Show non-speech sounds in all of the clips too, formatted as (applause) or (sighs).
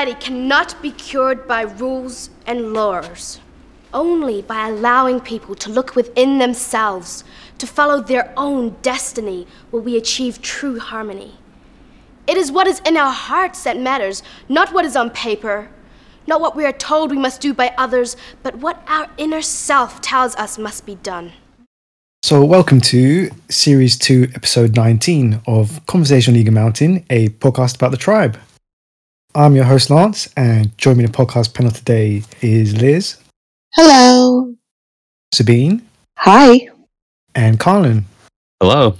society cannot be cured by rules and laws. Only by allowing people to look within themselves, to follow their own destiny, will we achieve true harmony. It is what is in our hearts that matters, not what is on paper, not what we are told we must do by others, but what our inner self tells us must be done. So, welcome to Series 2, Episode 19 of Conversation on Eagle Mountain, a podcast about the tribe. I'm your host, Lance, and joining me in the podcast panel today is Liz. Hello. Sabine. Hi. And Carlin. Hello.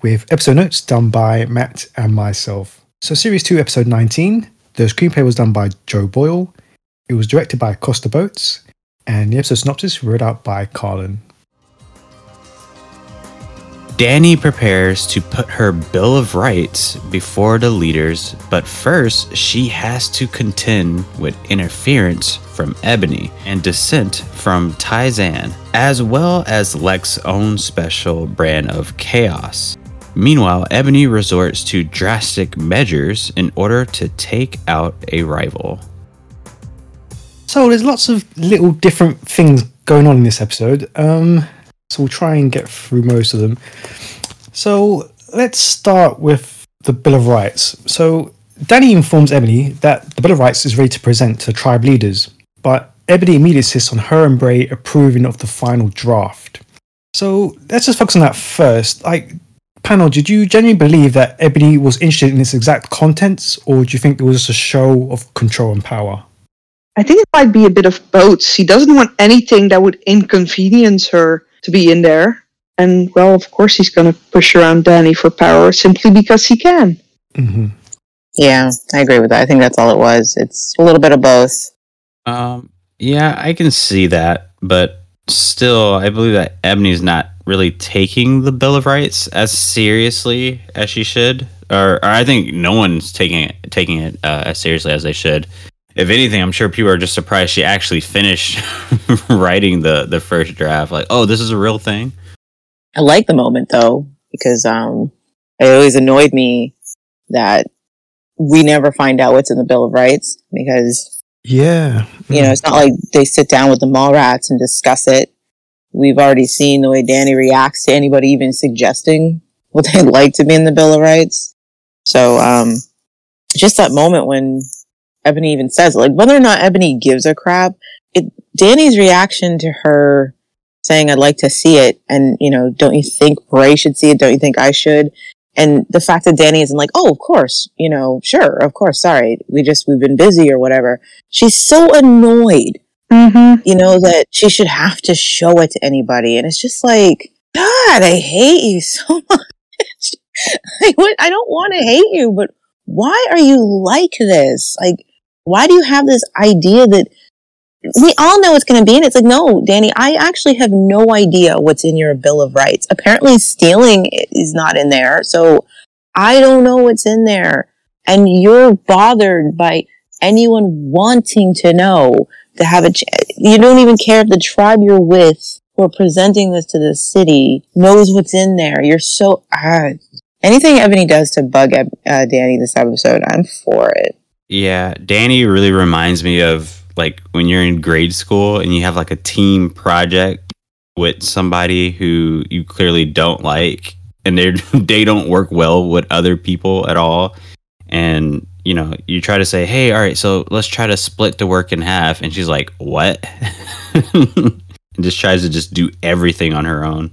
With episode notes done by Matt and myself. So, Series 2, Episode 19, the screenplay was done by Joe Boyle, it was directed by Costa Botes, and the episode synopsis read out by Carlin. Danny prepares to put her Bill of Rights before the leaders, but first she has to contend with interference from Ebony and dissent from Tai-San, as well as Lex's own special brand of chaos. Meanwhile, Ebony resorts to drastic measures in order to take out a rival. So there's lots of little different things going on in this episode. Um, so we'll try and get through most of them. So let's start with the Bill of Rights. So Danny informs Ebony that the Bill of Rights is ready to present to tribe leaders, but Ebony immediately insists on her and Bray approving of the final draft. So let's just focus on that first. Like, panel, did you genuinely believe that Ebony was interested in its exact contents, or do you think it was just a show of control and power? I think it might be a bit of both. She doesn't want anything that would inconvenience her to be in there. And well, of course, he's going to push around Danny for power simply because he can. Mm-hmm. Yeah, I agree with that. I think that's all it was. It's a little bit of both. Um, yeah, I can see that, but still, I believe that Ebony's not really taking the Bill of Rights as seriously as she should, or, or I think no one's taking it taking it uh, as seriously as they should. If anything, I'm sure people are just surprised she actually finished (laughs) writing the the first draft. Like, oh, this is a real thing. I like the moment though because um, it always annoyed me that we never find out what's in the Bill of Rights because yeah, you know it's not like they sit down with the Mallrats and discuss it. We've already seen the way Danny reacts to anybody even suggesting what (laughs) they'd like to be in the Bill of Rights. So um, just that moment when Ebony even says like whether or not Ebony gives a crap, it Danny's reaction to her saying I'd like to see it and you know, don't you think Bray should see it? Don't you think I should? And the fact that Danny isn't like, oh, of course, you know, sure, of course, sorry, we just we've been busy or whatever. She's so annoyed, mm-hmm. you know, that she should have to show it to anybody, and it's just like, God, I hate you (laughs) so much. (laughs) I, I don't want to hate you, but why are you like this? Like, why do you have this idea that we all know it's going to be in It's like, no, Danny, I actually have no idea what's in your Bill of Rights. Apparently, stealing is not in there. So I don't know what's in there. And you're bothered by anyone wanting to know to have a, ch- you don't even care if the tribe you're with who are presenting this to the city knows what's in there. You're so, ah, anything Ebony does to bug uh, Danny this episode, I'm for it. Yeah, Danny really reminds me of like when you're in grade school and you have like a team project with somebody who you clearly don't like and they (laughs) they don't work well with other people at all. And you know you try to say hey all right so let's try to split the work in half. And she's like what? (laughs) And just tries to just do everything on her own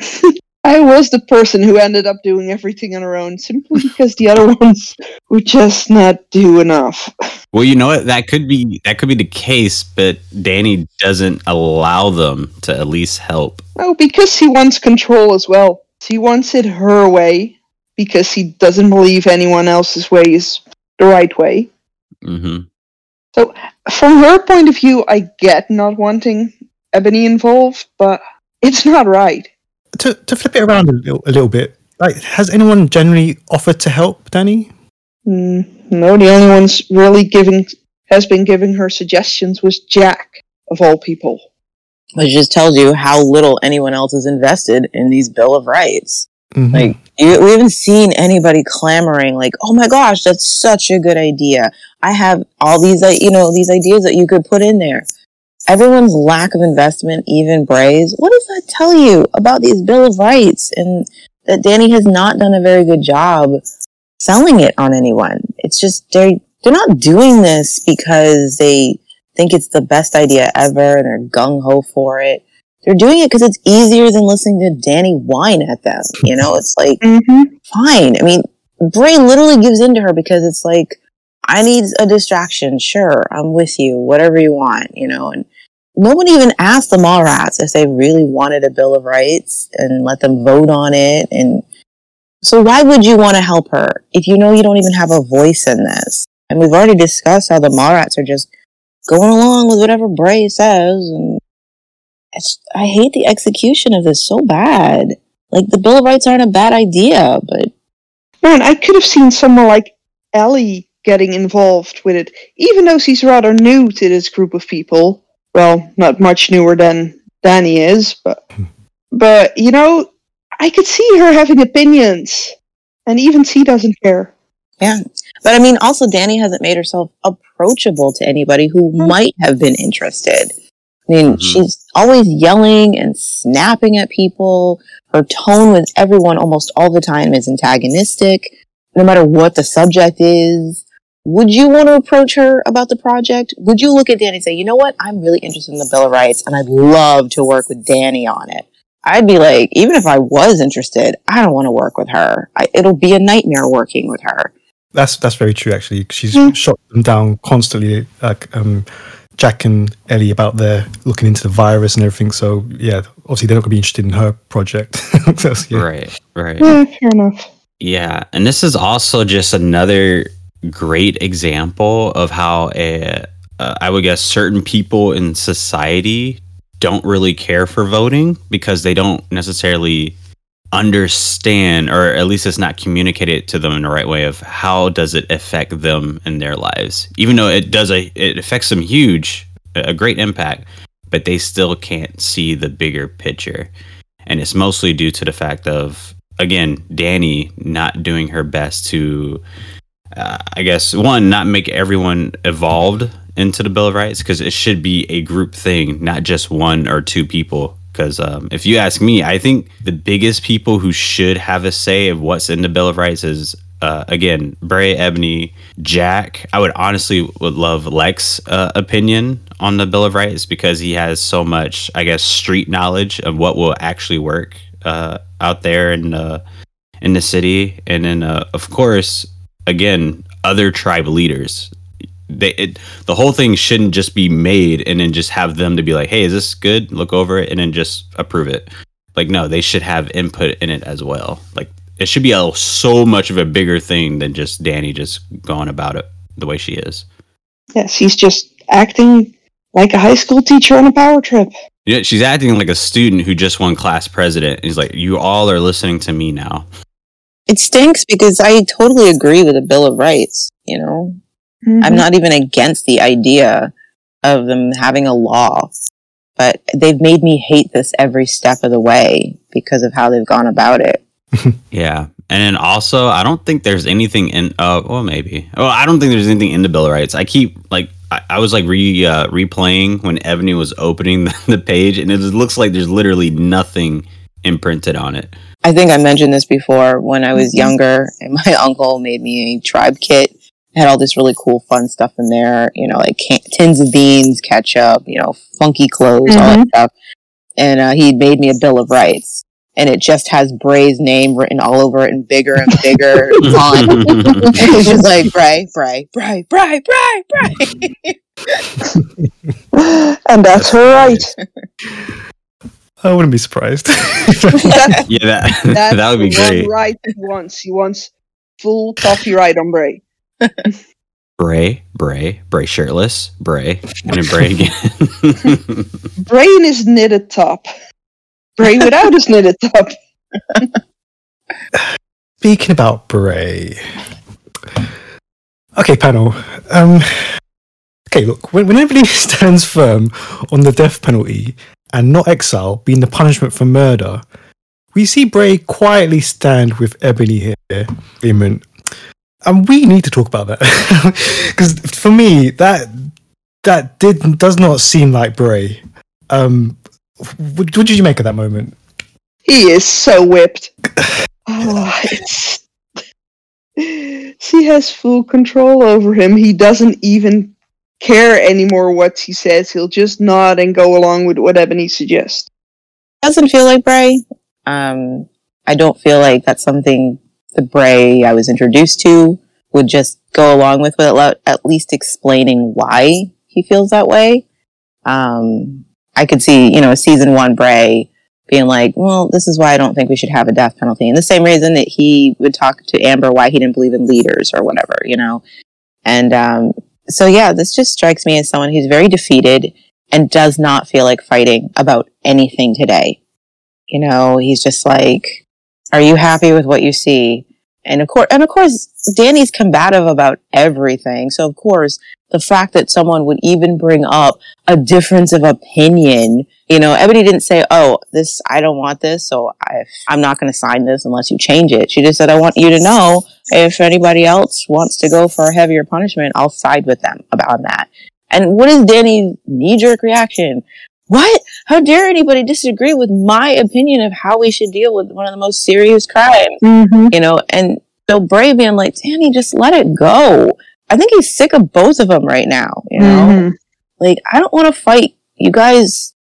(laughs) I was the person who ended up doing everything on her own simply because the other (laughs) ones would just not do enough. Well, you know what? That could be that could be the case, but Danny doesn't allow them to at least help. Oh, because he wants control as well. He wants it her way because he doesn't believe anyone else's way is the right way. Mm-hmm. So, from her point of view, I get not wanting Ebony involved, but it's not right to to flip it around a little, a little bit, like has anyone generally offered to help Danny? Mm, no, the only one's really giving has been giving her suggestions was Jack of all people. Which just tells you how little anyone else is invested in these Bill of Rights. Mhm. Like you, we haven't seen anybody clamoring like, "Oh my gosh, that's such a good idea." I have all these, like, you know, these ideas that you could put in there. Everyone's lack of investment, even Bray's. What does that tell you about these Bill of Rights and that Danny has not done a very good job selling it on anyone? It's just they they're not doing this because they think it's the best idea ever and they're gung ho for it. They're doing it because it's easier than listening to Danny whine at them. You know, it's like hmm fine. I mean, Bray literally gives in to her because it's like, I need a distraction. Sure, I'm with you. Whatever you want, you know. And nobody even asked the Mallrats if they really wanted a Bill of Rights and let them vote on it. And so, why would you want to help her if you know you don't even have a voice in this? And we've already discussed how the Mallrats are just going along with whatever Bray says. And I hate the execution of this so bad. Like the Bill of Rights aren't a bad idea, but Man, I could have seen someone like Ellie getting involved with it, even though she's rather new to this group of people. Well, not much newer than Danny is, but but you know, I could see her having opinions, and even she doesn't care. Yeah. But I mean, also, Danny hasn't made herself approachable to anybody who Hmm. might have been interested. I mean, Mhm. she's always yelling and snapping at people. Her tone with everyone almost all the time is antagonistic, no matter what the subject is. Would you want to approach her about the project? Would you look at Danny and say, you know what? I'm really interested in the Bill of Rights and I'd love to work with Danny on it. I'd be like, even if I was interested, I don't want to work with her. I, it'll be a nightmare working with her. That's that's very true. Actually, she's Hmm. shot them down constantly. Like um, Jack and Ellie about their looking into the virus and everything. So yeah, obviously they're not going to be interested in her project. (laughs) So, yeah. Right, right. Yeah, fair enough. Yeah, and this is also just another great example of how a, uh, I would guess certain people in society don't really care for voting because they don't necessarily understand or at least it's not communicated to them in the right way of how does it affect them in their lives. Even though it does a it affects them huge a great impact but they still can't see the bigger picture. And it's mostly due to the fact of again danny not doing her best to uh, i guess one not make everyone evolved into the bill of rights because it should be a group thing not just one or two people. Because um, if you ask me i think the biggest people who should have a say of what's in the bill of rights is uh, again bray ebony jack. I would honestly would love lex uh, opinion on the bill of rights because he has so much i guess street knowledge of what will actually work uh, out there in in the city. And then uh, of course again other tribe leaders. They it, the whole thing shouldn't just be made and then just have them to be like hey is this good? Look over it and then just approve it. Like no they should have input in it as well. Like it should be a so much of a bigger thing than just danny just going about it the way she is. Yes, she's just acting like a high school teacher on a power trip. yeah she's acting like a student who just won class president. He's like you all are listening to me now It stinks because I totally agree with the Bill of Rights. You know, Mm-hmm. I'm not even against the idea of them having a law, but they've made me hate this every step of the way because of how they've gone about it. (laughs) Yeah. And then also, I don't think there's anything in. Uh, well, maybe. Oh, I don't think there's anything in the Bill of Rights. I keep like I, I was like re uh, replaying when Ebony was opening (laughs) the, the page, and it looks like there's literally nothing imprinted on it. I think I mentioned this before when I was Mhm. younger, and my (laughs) uncle made me a tribe kit. It had all this really cool, fun stuff in there. You know, like can- tins of beans, ketchup, you know, funky clothes, all that stuff. And uh, he made me a Bill of Rights, and it just has Bray's name written all over it in bigger and bigger (laughs) font. (laughs) And He's just like Bray, Bray, Bray, Bray, Bray, Bray. and that's her right. I wouldn't be surprised. (laughs) Yeah, (laughs) that (laughs) that's that would be great. right he wants. He wants full coffee right on Bray. Bray, Bray, Bray shirtless, Bray, and then Bray again. Bray in his knitted top. Bray without his knitted top. Speaking about Bray. Okay, panel. Um, okay, look, when, when everybody stands firm on the death penalty and not exile being the punishment for murder, we see Bray quietly stand with Ebony here. And we need to talk about that. (laughs) Because for me, that that did does not seem like Bray. Um what, what did you make of that moment? He is so whipped. (sighs) Oh, it's (sighs) she has full control over him. He doesn't even care anymore what he says. He'll just nod and go along with what Ebony suggests. Doesn't feel like Bray. Um, I don't feel like that's something the Bray I was introduced to would just go along with, without at least explaining why he feels that way. Um, I could see, you know, a season one Bray being like, well, this is why I don't think we should have a death penalty. And the same reason that he would talk to Amber why he didn't believe in leaders or whatever, you know? And, um, so yeah, this just strikes me as someone who's very defeated and does not feel like fighting about anything today. You know, he's just like, are you happy with what you see? And of course, and of course, Danny's combative about everything. So of course, the fact that someone would even bring up a difference of opinion, you know, Ebony didn't say, "Oh, this I don't want this, so I, I'm not going to sign this unless you change it." She just said, "I want you to know if anybody else wants to go for a heavier punishment, I'll side with them about that." And what is Danny's knee jerk reaction? What? How dare anybody disagree with my opinion of how we should deal with one of the most serious crimes? Mm-hmm. You know, and so Bray being like, Danny, just let it go. I think he's sick of both of them right now. You know, Mhm. like I don't want to fight. You guys,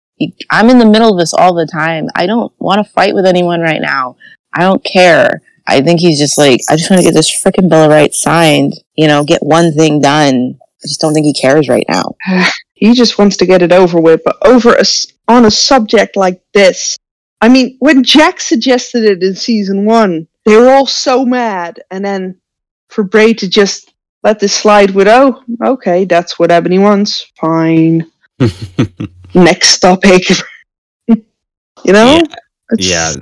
I'm in the middle of this all the time. I don't want to fight with anyone right now. I don't care. I think he's just like, I just want to get this freaking Bill of Rights signed. You know, get one thing done. I just don't think he cares right now. (sighs) (sighs) (sighs) He just wants to get it over with, but over a on a subject like this. I mean, when Jack suggested it in season one, they were all so mad, and then for Bray to just let this slide with, oh, okay, that's what Ebony wants, fine. (laughs) Next topic. (laughs) you know? Yeah. Yeah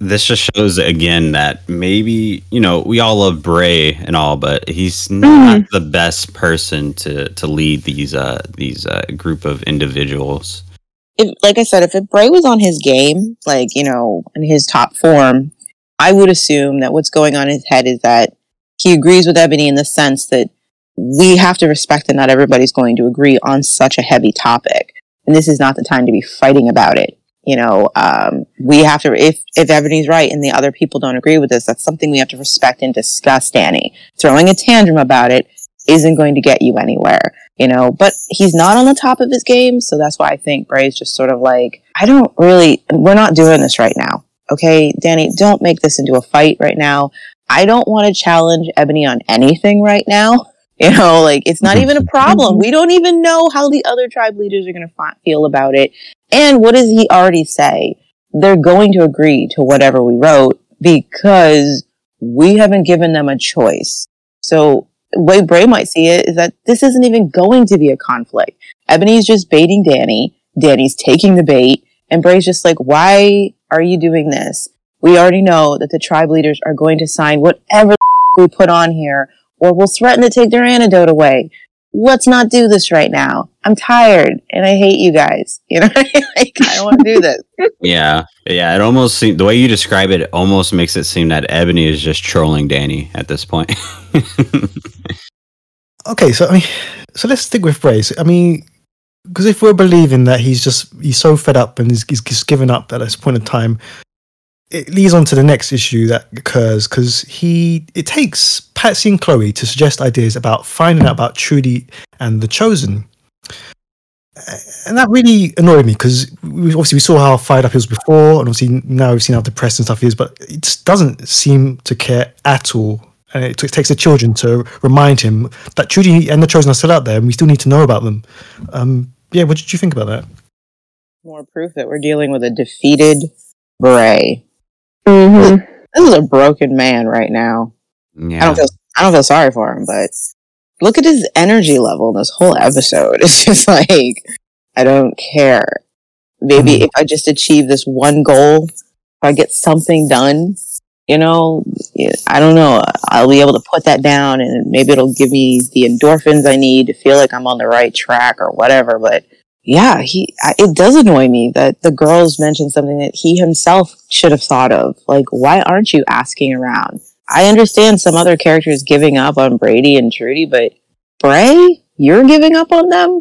this just shows again that maybe you know we all love bray and all but he's not the best person to to lead these uh these uh group of individuals if, like I said, if Bray was on his game, like, you know, in his top form, I would assume that what's going on in his head is that he agrees with Ebony in the sense that we have to respect that not everybody's going to agree on such a heavy topic. And this is not the time to be fighting about it. You know, um, we have to, if, if Ebony's right and the other people don't agree with this, that's something we have to respect and discuss, Danny. Throwing a tantrum about it isn't going to get you anywhere you know, but he's not on the top of his game. So that's why I think Bray's just sort of like, I don't really, we're not doing this right now. Okay, Danny, don't make this into a fight right now. I don't want to challenge Ebony on anything right now. (laughs) You know, like it's not even a (laughs) mm-hmm. problem. We don't even know how the other tribe leaders are going to feel about it. And what does he already say? They're going to agree to whatever we wrote because we haven't given them a choice. So the way Bray might see it is that this isn't even going to be a conflict. Ebony's just baiting Danny. Danny's taking the bait. And Bray's just like, why are you doing this? We already know that the tribe leaders are going to sign whatever (laughs) we put on here, or we'll threaten to take their antidote away. Let's not do this right now. I'm tired and I hate you guys. (laughs) You know, like, I don't want to do this. (laughs) yeah yeah it almost seems the way you describe it, it almost makes it seem that ebony is just trolling danny at this point (laughs) Okay, so I mean, so let's stick with Bray. So, I mean, because if we're believing that he's just he's so fed up and he's, he's just given up at this point in time, it leads on to the next issue that occurs because he it takes Patsy and Chloe to suggest ideas about finding out about Trudy and the Chosen, and that really annoyed me because obviously we saw how fired up he was before, and obviously now we've seen how depressed and stuff he is, but it just doesn't seem to care at all and it, takes the children to remind him that Trudy and the Chosen are still out there, and we still need to know about them. Um, yeah, what did you think about that? More proof that we're dealing with a defeated Bray. Mhm. This is a broken man right now. I don't feel I don't feel sorry for him, but look at his energy level in this whole episode. (laughs) It's just like I don't care. Maybe Mhm. if I just achieve this one goal, if I get something done, you know, I don't know. I'll be able to put that down, and maybe it'll give me the endorphins I need to feel like I'm on the right track or whatever. But yeah, he I, it does annoy me that the girls mentioned something that he himself should have thought of. Like, why aren't you asking around? I understand some other characters giving up on Brady and Trudy, but Bray, you're giving up on them?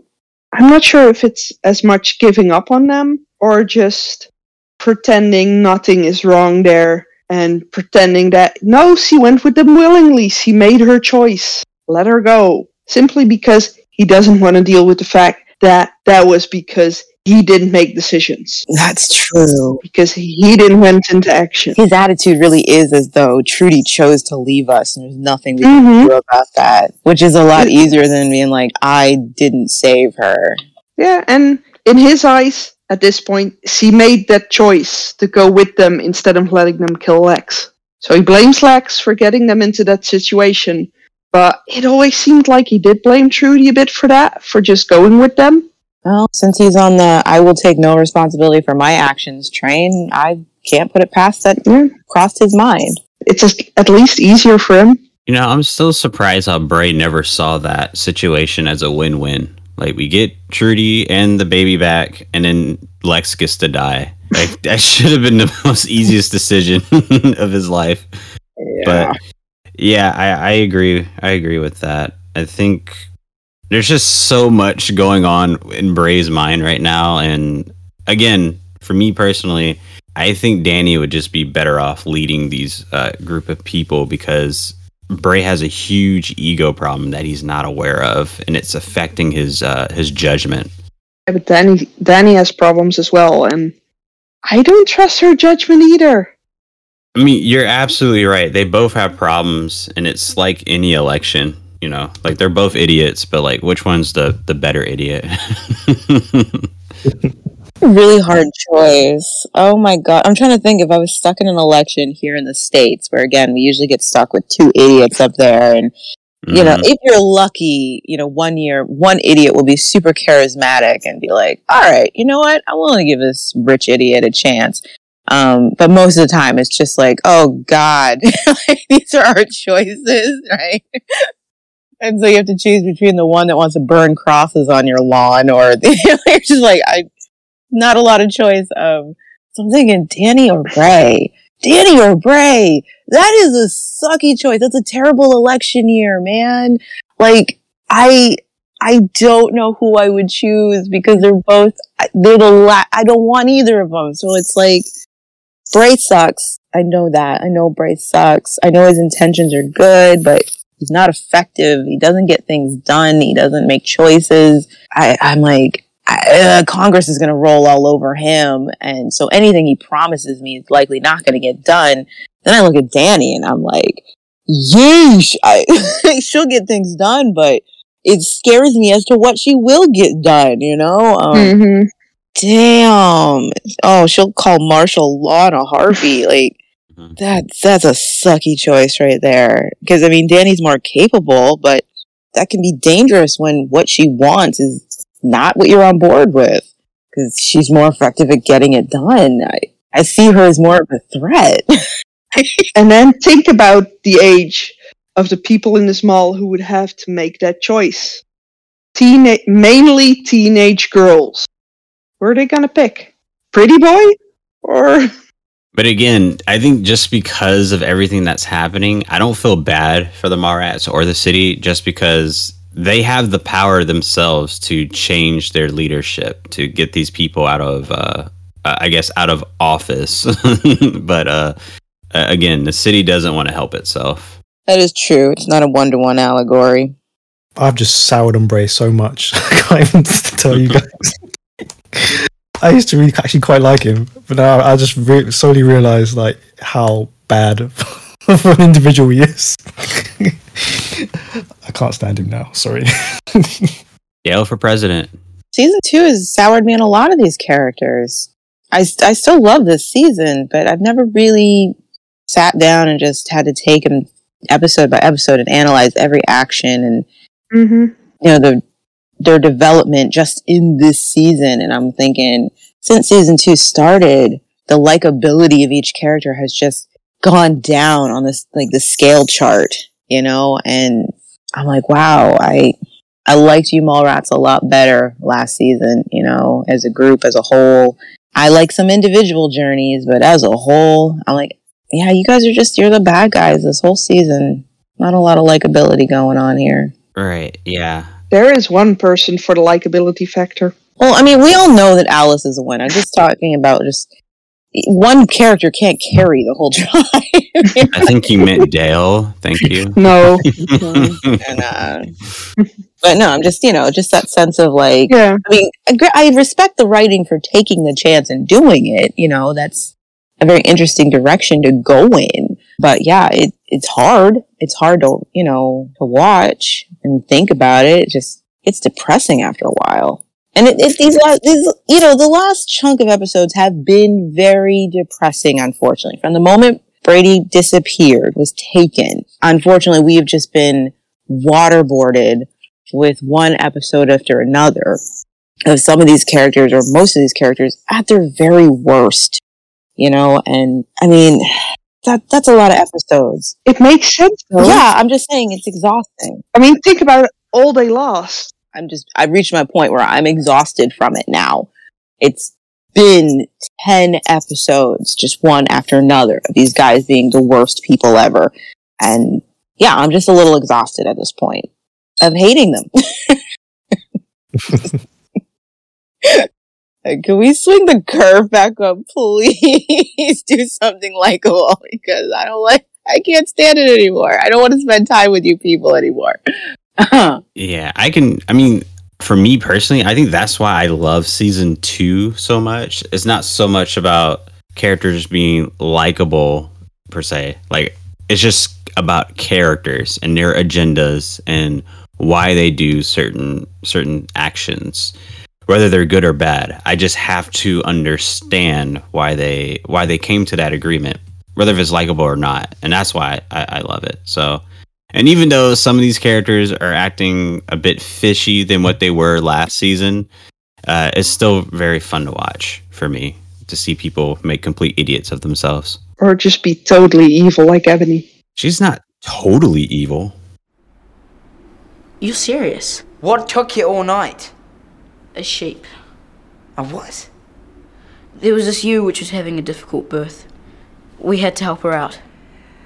I'm not sure if it's as much giving up on them or just pretending nothing is wrong there and pretending that no, she went with them willingly. She made her choice. Let her go. Simply because he doesn't want to deal with the fact that that was because he didn't make decisions. That's true. Because he didn't went into action. His attitude really is as though Trudy chose to leave us and there's nothing we Mhm. can do about that. Which is a lot easier than being like, I didn't save her. Yeah, and in his eyes, at this point, she made that choice to go with them instead of letting them kill Lex. So he blames Lex for getting them into that situation, but it always seemed like he did blame Trudy a bit for that, for just going with them. Well, since he's on the I will take no responsibility for my actions train, I can't put it past that Yeah. crossed his mind. It's just at least easier for him. You know, I'm still surprised how Bray never saw that situation as a win-win. Like we get Trudy and the baby back, and then Lex gets to die. Like that (laughs) should have been the most easiest decision (laughs) of his life. But yeah, I, I agree. I agree with that. I think there's just so much going on in Bray's mind right now, and again, for me personally, I think Danny would just be better off leading these uh, group of people because Bray has a huge ego problem that he's not aware of, and it's affecting his uh, his judgment. Yeah, but Danny, Danny has problems as well, and I don't trust her judgment either. I mean, you're absolutely right. They both have problems, and it's like any election. You know, like they're both idiots, but like, which one's the the better idiot? (laughs) really hard choice. Oh my god. I'm trying to think if I was stuck in an election here in the States, where again, we usually get stuck with two idiots up there. And, you know, Mhm. if you're lucky, you know, one year, one idiot will be super charismatic and be like, all right, you know what? I'm willing to give this rich idiot a chance. Um, but most of the time, it's just like, oh God, (laughs) these are our choices, (laughs) right? and so you have to choose between the one that wants to burn crosses on your lawn or (laughs) the, you're just like, I, not a lot of choice. Um, so I'm thinking Danny or Bray. Danny or Bray. That is a sucky choice. That's a terrible election year, man. Like, I, I don't know who I would choose because they're both, they're the la- I don't want either of them. So it's like, Bray sucks. I know that. I know Bray sucks. I know his intentions are good, but he's not effective. He doesn't get things done. He doesn't make choices. I, I'm like, I, uh, Congress is going to roll all over him. And so anything he promises me is likely not going to get done. Then I look at Danny and I'm like, yeesh, I, (laughs) she'll get things done, but it scares me as to what she will get done, you know? Um, Mm-hmm. Damn. Oh, she'll call martial law in a heartbeat. Like, Mhm. that's, that's a sucky choice right there. Cause I mean, Danny's more capable, but that can be dangerous when what she wants is not what you're on board with. Cause she's more effective at getting it done. I, I see her as more of a threat. (laughs) And then think about the age of the people in this mall who would have to make that choice. Teen- mainly teenage girls. Where are they gonna pick? Pretty boy? Or (laughs) But again, I think just because of everything that's happening, I don't feel bad for the Mallrats or the city just because they have the power themselves to change their leadership to get these people out of, uh, uh, I guess, out of office. (laughs) but uh, uh, again, the city doesn't want to help itself. That is true. It's not a one to one allegory. I've just soured on Bray so much. (laughs) I can't even tell you guys. (laughs) I used to really actually quite like him, but now I just re- slowly realised like how bad (laughs) of an individual he is. (laughs) I can't stand him now. Sorry. Yale for president. Season two has soured me on a lot of these characters. I, I still love this season, but I've never really sat down and just had to take them episode by episode and analyze every action and mm-hmm. you know the their development just in this season and i'm thinking since season two started the likability of each character has just gone down on this like the scale chart you know and i'm like wow i I liked you Mallrats a lot better last season, you know, as a group, as a whole. I like some individual journeys, but as a whole, I'm like, yeah, you guys are just, you're the bad guys this whole season. Not a lot of likability going on here. Right. Yeah. There is one person for the likability factor. Well, I mean, we all know that Alice is a win. I'm just talking about just one character can't carry the whole tribe. (laughs) I think you meant Dale. Thank you. (laughs) No. and, uh, but no, I'm just, you know, just that sense of like, yeah. I mean, I I respect the writing for taking the chance and doing it. You know, that's a very interesting direction to go in. But yeah, it, it's hard. It's hard to, you know, to watch and think about it. It just, it's depressing after a while. And it, it, these last, these, you know, the last chunk of episodes have been very depressing, unfortunately. From the moment Brady disappeared, was taken, unfortunately, we have just been waterboarded with one episode after another of some of these characters or most of these characters at their very worst, you know, and I mean, that, that's a lot of episodes. It makes sense though. Yeah, I'm just saying it's exhausting. I mean, think about it. All they lost. I'm just, I've reached my point where I'm exhausted from it now. It's been 10 episodes, just one after another of these guys being the worst people ever. And yeah, I'm just a little exhausted at this point of hating them. (laughs) (laughs) Can we swing the curve back up, (laughs) please? Do something likable because I don't like, I can't stand it anymore. I don't want to spend time with you people anymore. (laughs) Yeah, I can. I mean, for me personally, I think that's why I love season two so much. It's not so much about characters being likable per se. Like, it's just about characters and their agendas and why they do certain certain actions, whether they're good or bad. I just have to understand why they why they came to that agreement, whether if it's likable or not, and that's why I, I love it. So. And even though some of these characters are acting a bit fishy than what they were last season, uh, it's still very fun to watch for me to see people make complete idiots of themselves. Or just be totally evil like Ebony. She's not totally evil. You serious? What took you all night? A sheep. A what? There was this ewe which was having a difficult birth. We had to help her out.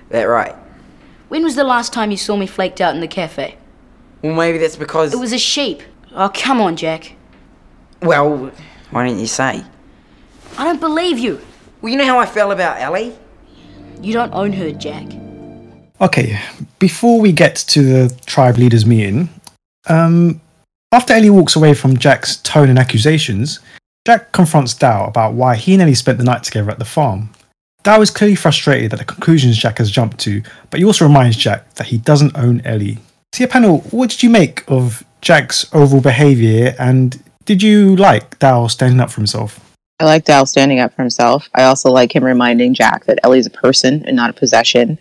That right. When was the last time you saw me flaked out in the cafe? Well, maybe that's because. It was a sheep. Oh, come on, Jack. Well, why didn't you say? I don't believe you. Well, you know how I felt about Ellie? You don't own her, Jack. Okay, before we get to the tribe leaders meeting, um, after Ellie walks away from Jack's tone and accusations, Jack confronts Dal about why he and Ellie spent the night together at the farm. Dal is clearly frustrated at the conclusions Jack has jumped to, but he also reminds Jack that he doesn't own Ellie. See, panel, what did you make of Jack's overall behaviour, and did you like Dow standing up for himself? I like Dal standing up for himself. I also like him reminding Jack that Ellie's a person and not a possession,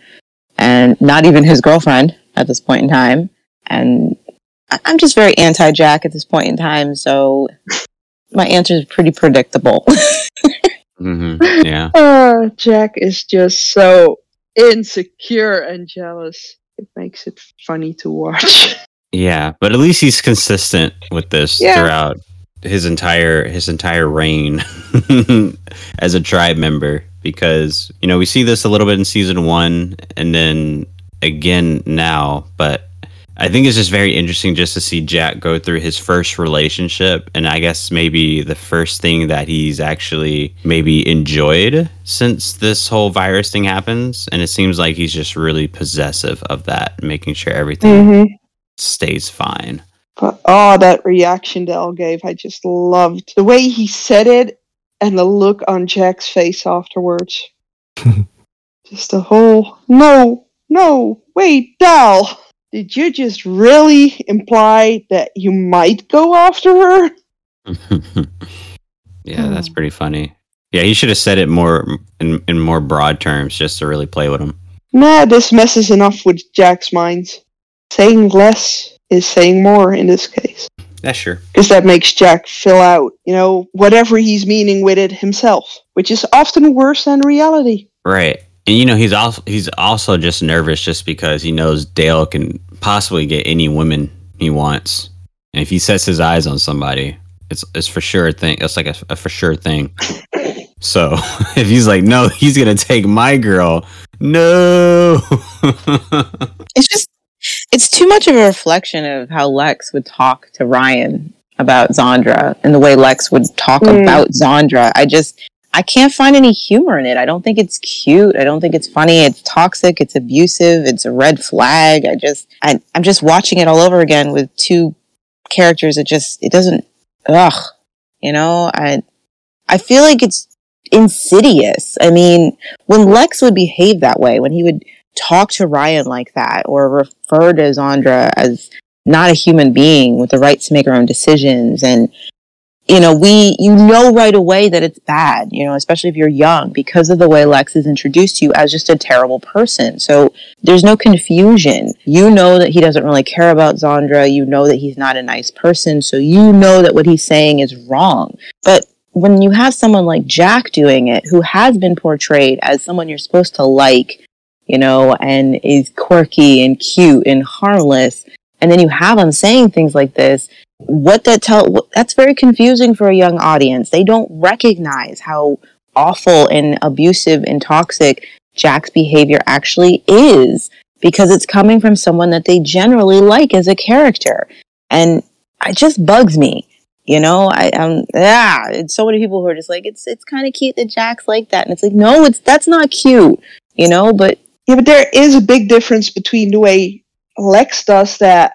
and not even his girlfriend at this point in time. And I'm just very anti Jack at this point in time, so my answer is pretty predictable. (laughs) hmm Yeah. Uh, (laughs) Jack is just so insecure and jealous. It makes it funny to watch. (laughs) Yeah, but at least he's consistent with this Yeah. throughout his entire his entire reign as a tribe member because you know we see this a little bit in season 1 and then again now but I think it's just very interesting just to see Jack go through his first relationship and I guess maybe the first thing that he's actually maybe enjoyed since this whole virus thing happens and it seems like he's just really possessive of that making sure everything mm-hmm. stays fine. But oh, that reaction Dal gave, I just loved the way he said it and the look on Jack's face afterwards. (laughs) just the whole no, no, wait, Dal, did you just really imply that you might go after her? (laughs) yeah, that's Hmm. pretty funny. Yeah, he should have said it more in, in more broad terms just to really play with him. Nah, this messes enough with Jack's mind. Saying less is saying more in this case. That's sure. because that makes Jack fill out, you know, whatever he's meaning with it himself, which is often worse than reality. Right. And you know, he's also he's also just nervous just because he knows Dale can possibly get any women he wants. And if he sets his eyes on somebody, it's it's for sure a thing. It's like a, a for sure thing. (coughs) So (laughs) if he's like, no, he's gonna take my girl. No. (laughs) It's just, it's too much of a reflection of how Lex would talk to Ryan about Zandra and the way Lex would talk Mm. about Zandra. I just, I can't find any humor in it. I don't think it's cute. I don't think it's funny. It's toxic. It's abusive. It's a red flag. I just, I, I'm just watching it all over again with two characters. It just, it doesn't, ugh, you know, I, I feel like it's insidious. I mean, when Lex would behave that way, when he would talk to Ryan like that or refer to Zandra as not a human being with the right to make her own decisions and you know we you know right away that it's bad you know especially if you're young because of the way Lex is introduced to you as just a terrible person so there's no confusion you know that he doesn't really care about Zandra you know that he's not a nice person so you know that what he's saying is wrong but when you have someone like Jack doing it who has been portrayed as someone you're supposed to like you know, and is quirky and cute and harmless. And then you have him saying things like this. What that tell that's very confusing for a young audience. They don't recognize how awful and abusive and toxic Jack's behavior actually is because it's coming from someone that they generally like as a character. And it just bugs me. You know, I um yeah, it's so many people who are just like, it's it's kind of cute that Jack's like that, and it's like, no, it's that's not cute, you know. But Yeah, but there is a big difference between the way Lex does that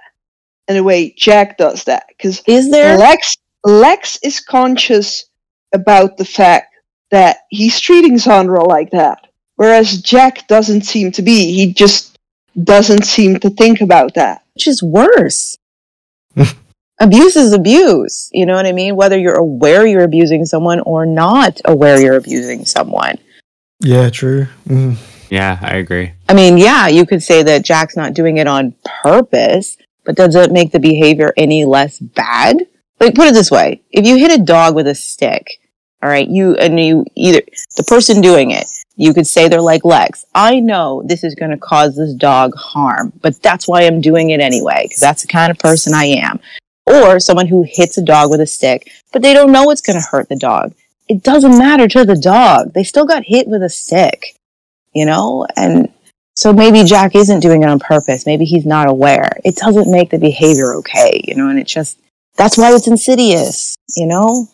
and the way Jack does that. Because is there? Lex Lex is conscious about the fact that he's treating Zandra like that, whereas Jack doesn't seem to be. He just doesn't seem to think about that. which is worse. (laughs) abuse is abuse. You know what I mean? Whether you're aware you're abusing someone or not aware you're abusing someone. Yeah, true. Mm. yeah, I agree. I mean, yeah, you could say that Jack's not doing it on purpose, but does it make the behavior any less bad? Like, put it this way: if you hit a dog with a stick, all right, you and you either the person doing it, you could say they're like Lex. I know this is going to cause this dog harm, but that's why I'm doing it anyway because that's the kind of person I am. Or someone who hits a dog with a stick, but they don't know it's going to hurt the dog. It doesn't matter to the dog. They still got hit with a stick, you know, and so maybe Jack isn't doing it on purpose. Maybe he's not aware. It doesn't make the behavior okay, you know, and it just, that's why it's insidious, you know?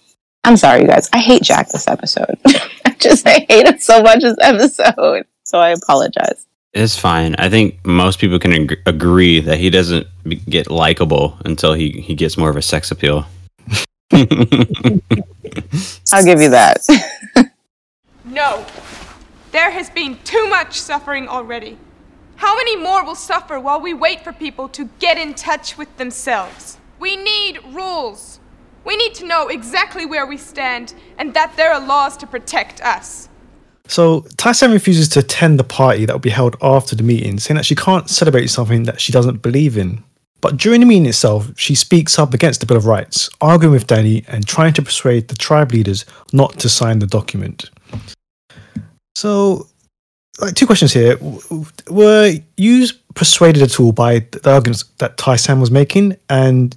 I'm sorry, you guys. I hate Jack this episode. (laughs) I just, I hate him so much this episode. So I apologize. It's fine. I think most people can ag- agree that he doesn't be- get likable until he, he gets more of a sex appeal. (laughs) I'll give you that. (laughs) No. There has been too much suffering already. How many more will suffer while we wait for people to get in touch with themselves? We need rules. We need to know exactly where we stand and that there are laws to protect us. So Tai-San refuses to attend the party that will be held after the meeting, saying that she can't celebrate something that she doesn't believe in. But during the meeting itself, she speaks up against the Bill of Rights, arguing with Danny and trying to persuade the tribe leaders not to sign the document. So, like two questions here: Were you persuaded at all by the arguments that Tai-San was making, and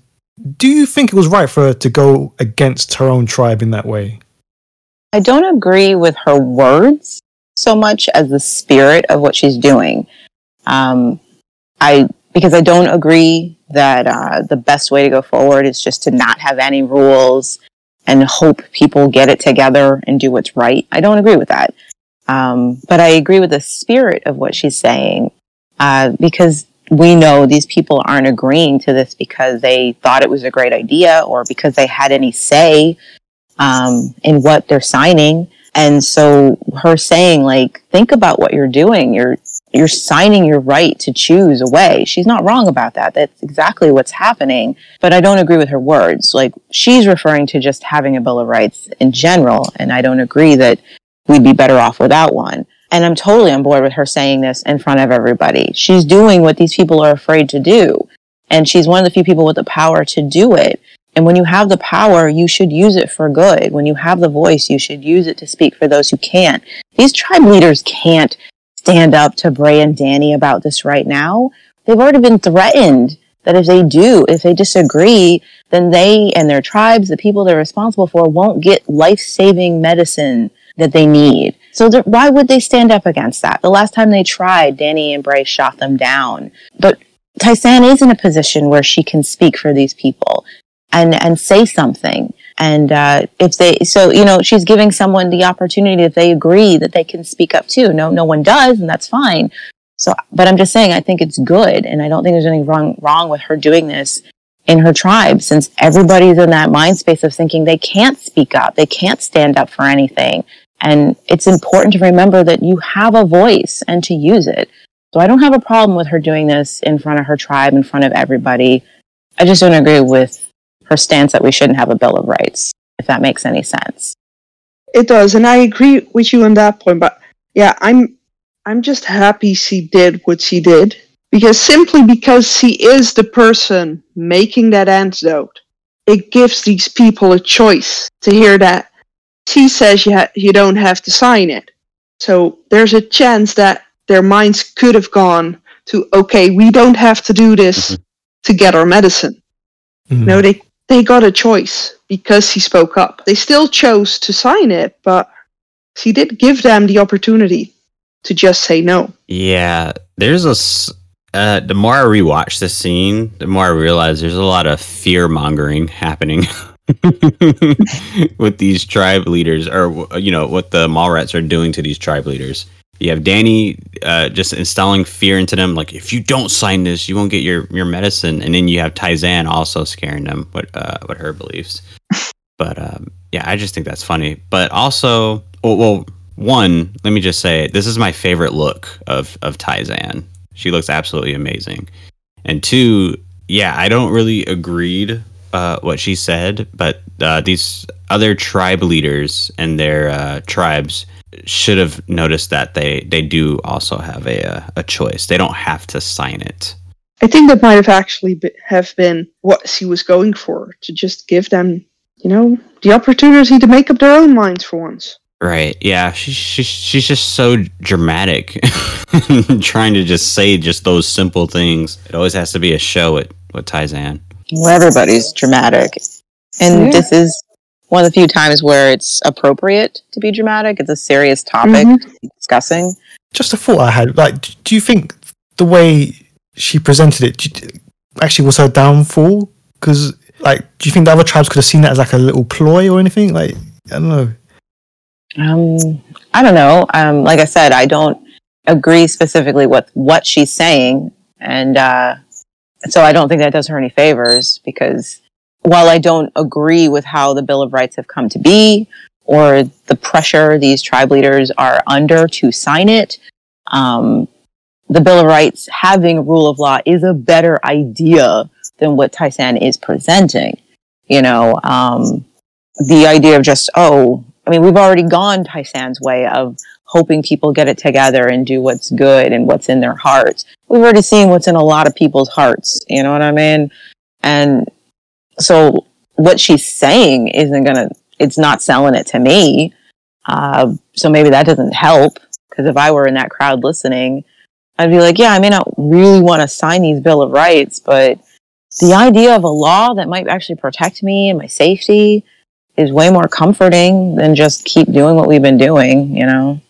do you think it was right for her to go against her own tribe in that way? I don't agree with her words so much as the spirit of what she's doing. Um, I because I don't agree that uh, the best way to go forward is just to not have any rules and hope people get it together and do what's right. I don't agree with that. Um, but I agree with the spirit of what she's saying uh, because we know these people aren't agreeing to this because they thought it was a great idea or because they had any say um, in what they're signing. And so her saying like, think about what you're doing. You're, you're signing your right to choose away. She's not wrong about that. That's exactly what's happening. But I don't agree with her words. Like she's referring to just having a Bill of Rights in general. And I don't agree that we'd be better off without one. And I'm totally on board with her saying this in front of everybody. She's doing what these people are afraid to do. And she's one of the few people with the power to do it. And when you have the power, you should use it for good. When you have the voice, you should use it to speak for those who can't. These tribe leaders can't stand up to Bray and Danny about this right now. They've already been threatened. that if they do, if they disagree, then they and their tribes, the people they're responsible for, won't get life saving medicine that they need. So there- why would they stand up against that? The last time they tried, Danny and Bray shot them down. But Tai-San is in a position where she can speak for these people and and say something. And uh, if they, so you know, she's giving someone the opportunity if they agree that they can speak up too. No, no one does, and that's fine. So, but I'm just saying, I think it's good, and I don't think there's anything wrong wrong with her doing this in her tribe, since everybody's in that mind space of thinking they can't speak up, they can't stand up for anything, and it's important to remember that you have a voice and to use it. So I don't have a problem with her doing this in front of her tribe, in front of everybody. I just don't agree with her stance that we shouldn't have a Bill of Rights, if that makes any sense. It does, and I agree with you on that point. But yeah, I'm I'm just happy she did what she did because simply because she is the person making that antidote, it gives these people a choice to hear that she says you ha- you don't have to sign it. So there's a chance that their minds could have gone to okay, we don't have to do this to get our medicine. Mm. No, they they got a choice because he spoke up. They still chose to sign it, but he did give them the opportunity to just say no. Yeah, there's a. s- Uh, the more I rewatch this scene, the more I realize there's a lot of fear mongering happening (laughs) (laughs) with these tribe leaders, or you know what the Mallrats are doing to these tribe leaders. You have Danny uh, just installing fear into them, like if you don't sign this, you won't get your your medicine, and then you have Tai-San also scaring them what uh, what her beliefs. But um, yeah, I just think that's funny. But also, well, well, one, let me just say, this is my favorite look of of Tai-San. She looks absolutely amazing. And two, yeah, I don't really agreed uh, what she said, but uh, these other tribe leaders and their uh, tribes should have noticed that they they do also have a uh, a choice. They don't have to sign it. I think that might have actually be, have been what she was going for to just give them, you know, the opportunity to make up their own minds for once. Right. Yeah. She's she's she's just so dramatic, (laughs) trying to just say just those simple things. It always has to be a show with with Tai-San. Well, everybody's dramatic. And Yeah. this is one of the few times where it's appropriate to be dramatic. It's a serious topic Mhm. to be discussing. Just a thought I had. Like, do you think the way she presented it you- actually was her downfall? Because, like, do you think the other tribes could have seen that as like a little ploy or anything? Like, I don't know. Um, I don't know. Um, like I said, I don't agree specifically with what she's saying, and uh, so I don't think that does her any favors. Because while I don't agree with how the Bill of Rights have come to be, or the pressure these tribe leaders are under to sign it, um, the Bill of Rights having rule of law is a better idea than what Tai-San is presenting. You know, um, the idea of just oh i mean we've already gone Tai-San's way of hoping people get it together and do what's good and what's in their hearts. We've already seen what's in a lot of people's hearts you know what i mean? And so what she's saying isn't gonna it's not selling it to me. Uh, so maybe that doesn't help because if i were in that crowd listening i'd be like yeah i may not really want to sign these bill of rights but the idea of a law that might actually protect me and my safety is way more comforting than just keep doing what we've been doing, you know?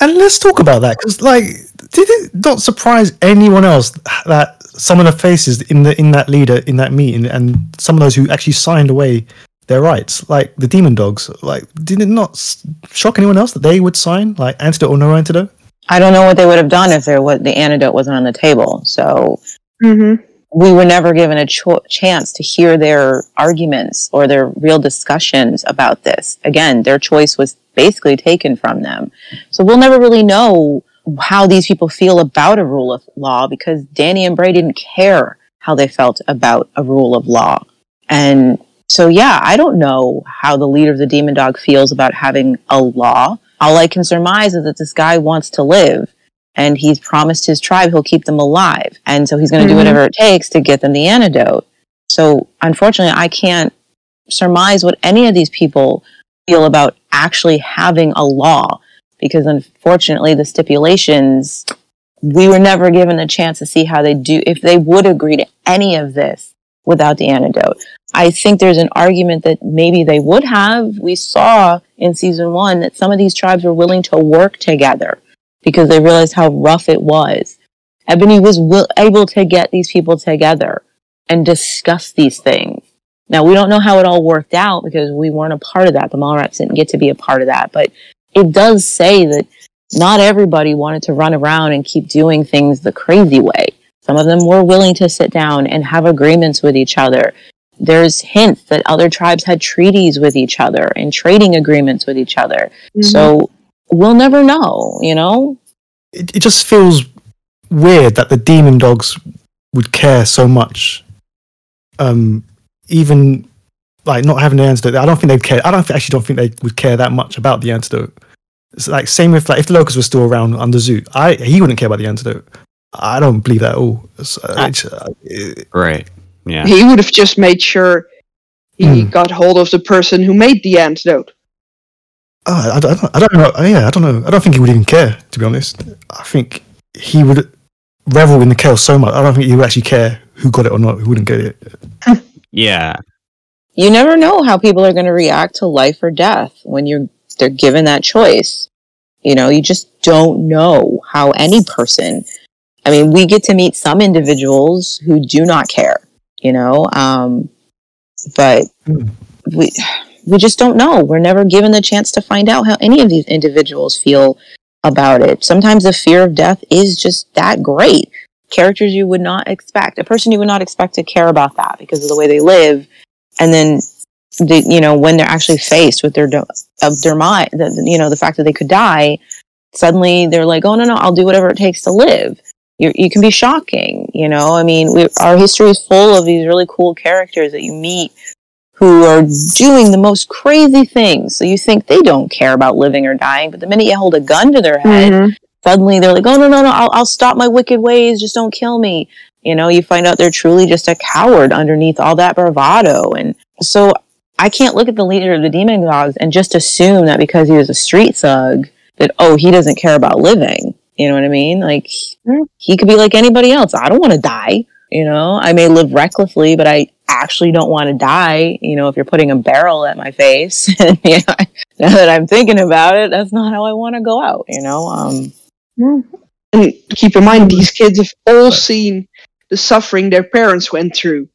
And let's talk about that because, like, did it not surprise anyone else that some of the faces in the in that leader in that meeting and some of those who actually signed away their rights, like the demon dogs, like, did it not s- shock anyone else that they would sign like antidote or no antidote? I don't know what they would have done if there was the antidote wasn't on the table. So Mm-hmm. We were never given a cho- chance to hear their arguments or their real discussions about this. Again, their choice was basically taken from them. So we'll never really know how these people feel about a rule of law because Danny and Bray didn't care how they felt about a rule of law. And so, yeah, I don't know how the leader of the demon dog feels about having a law. All I can surmise is that this guy wants to live and he's promised his tribe he'll keep them alive. And so he's going to do Mhm. whatever it takes to get them the antidote. So unfortunately, I can't surmise what any of these people feel about actually having a law because unfortunately the stipulations we were never given the chance to see how they do if they would agree to any of this without the antidote. I think there's an argument that maybe they would have. We saw in season one that some of these tribes were willing to work together because they realized how rough it was. Ebony was able to get these people together and discuss these things. Now we don't know how it all worked out because we weren't a part of that. The Mallrats didn't get to be a part of that, but it does say that not everybody wanted to run around and keep doing things the crazy way. Some of them were willing to sit down and have agreements with each other. There's hints that other tribes had treaties with each other and trading agreements with each other. So mm-hmm. We'll never know, you know? It, it just feels weird that the demon dogs would care so much. Um, even like not having the antidote. I don't think they'd care. I don't actually don't think they would care that much about the antidote. It's like same with like if the locos were still around under Zoot, I he wouldn't care about the antidote. I don't believe that at all. It's, uh, it's, uh, it- Right. Yeah. He would have just made sure he Hmm. got hold of the person who made the antidote. Oh, I, don't, I don't know. Yeah, I don't know. I don't think he would even care. To be honest, I think he would revel in the chaos so much. I don't think he would actually care who got it or not. Who wouldn't get it? (laughs) Yeah. you never know how people are going to react to life or death when you're they're given that choice you know you just don't know how any person i mean we get to meet some individuals who do not care you know um but Hmm. we we just don't know. We're never given the chance to find out how any of these individuals feel about it. Sometimes the fear of death is just that great. Characters you would not expect a person you would not expect to care about that because of the way they live. And then the, you know when they're actually faced with their of their mind the, you know the fact that they could die suddenly they're like oh no no i'll do whatever it takes to live. You you can be shocking you know? I mean we, our history is full of these really cool characters that you meet who are doing the most crazy things so you think they don't care about living or dying but the minute you hold a gun to their head mm-hmm. suddenly they're like, oh no no no, I'll, I'll stop my wicked ways. Just don't kill me. You know, you find out they're truly just a coward underneath all that bravado. And so I can't look at the leader of the demon dogs and just assume that because he was a street thug that oh he doesn't care about living. You know what I mean? Like he could be like anybody else. I don't want to die. You know, I may live recklessly, but I actually don't want to die. You know, if you're putting a barrel at my face, (laughs) you know, (laughs) now that I'm thinking about it, that's not how I want to go out. You know, um, And keep in mind, these kids have all seen the suffering their parents went through.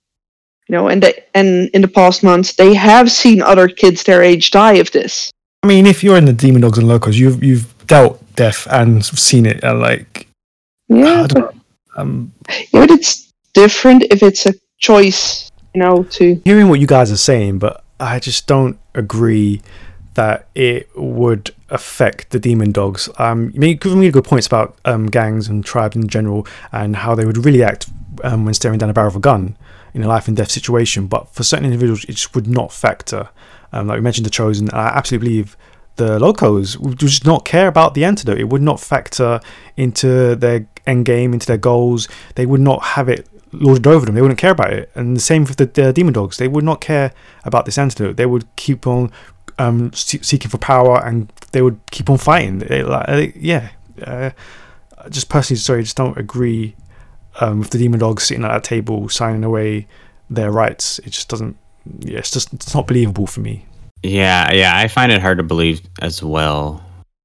You know, and they, and in the past months, they have seen other kids their age die of this. I mean, if you're in the demon dogs and locos, you've you've dealt death and seen it, and like Yeah, I don't know. Um, yeah, but it's different if it's a choice, you know, to hearing what you guys are saying, but I just don't agree that it would affect the demon dogs. Um, you make really good points about um, gangs and tribes in general and how they would really act um, when staring down a barrel of a gun in a life and death situation. But for certain individuals, it just would not factor. Um, like we mentioned, the chosen. I absolutely believe the locos would just not care about the antidote. It would not factor into their end game, into their goals. They would not have it lorded over them. They wouldn't care about it. And the same with the, the demon dogs. They would not care about this antidote. They would keep on um, seeking for power, and they would keep on fighting. They, like, uh, yeah, uh, just personally, sorry, just don't agree um, with the demon dogs sitting at that table signing away their rights. It just doesn't. Yeah, it's just it's not believable for me. Yeah, yeah, I find it hard to believe as well.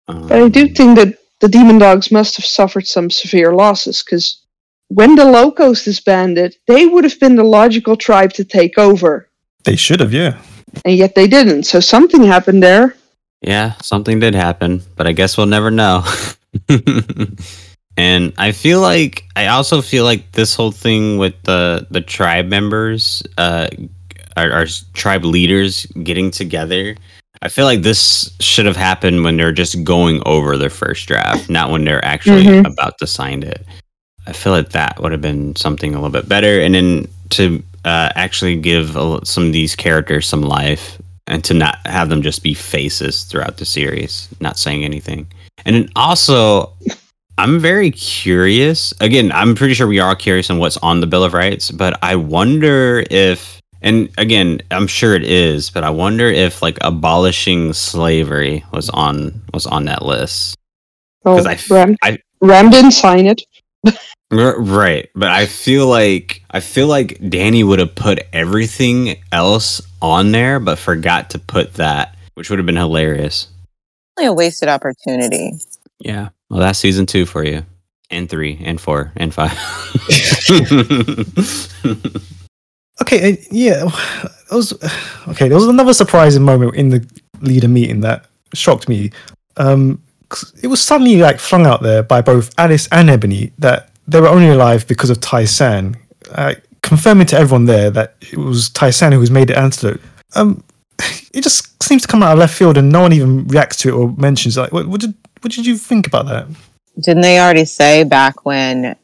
Um, But I do think that the demon dogs must have suffered some severe losses because when the locos disbanded, they would have been the logical tribe to take over, They should have, yeah. and yet they didn't. So something happened there. Yeah, something did happen, but I guess we'll never know. (laughs) and I feel like I also feel like this whole thing with the the tribe members, uh, our, our tribe leaders getting together. I feel like this should have happened when they're just going over their first draft, not when they're actually Mhm. about to sign it. I feel like that would have been something a little bit better, and then to uh, actually give a, some of these characters some life, and to not have them just be faces throughout the series, not saying anything. And then also, I'm very curious. Again, I'm pretty sure we are all curious on what's on the Bill of Rights, but I wonder if, and again, I'm sure it is, but I wonder if like abolishing slavery was on was on that list. Well, 'Cause I Ram, I- Ram didn't sign it. R- Right, but I feel like I feel like Danny would have put everything else on there, but forgot to put that, which would have been hilarious. Only a wasted opportunity. Yeah, well, that's season two for you, and three, and four, and five. (laughs) Okay, uh, yeah, that was okay. There was another surprising moment in the leader meeting that shocked me. Um, 'cause it was suddenly like flung out there by both Alice and Ebony that they were only alive because of Tai San, uh, confirming to everyone there that it was Tai San who was made the antidote. Um, (laughs) it just seems to come out of left field, and no one even reacts to it or mentions. Like, what, what did what did you think about that? Didn't they already say back when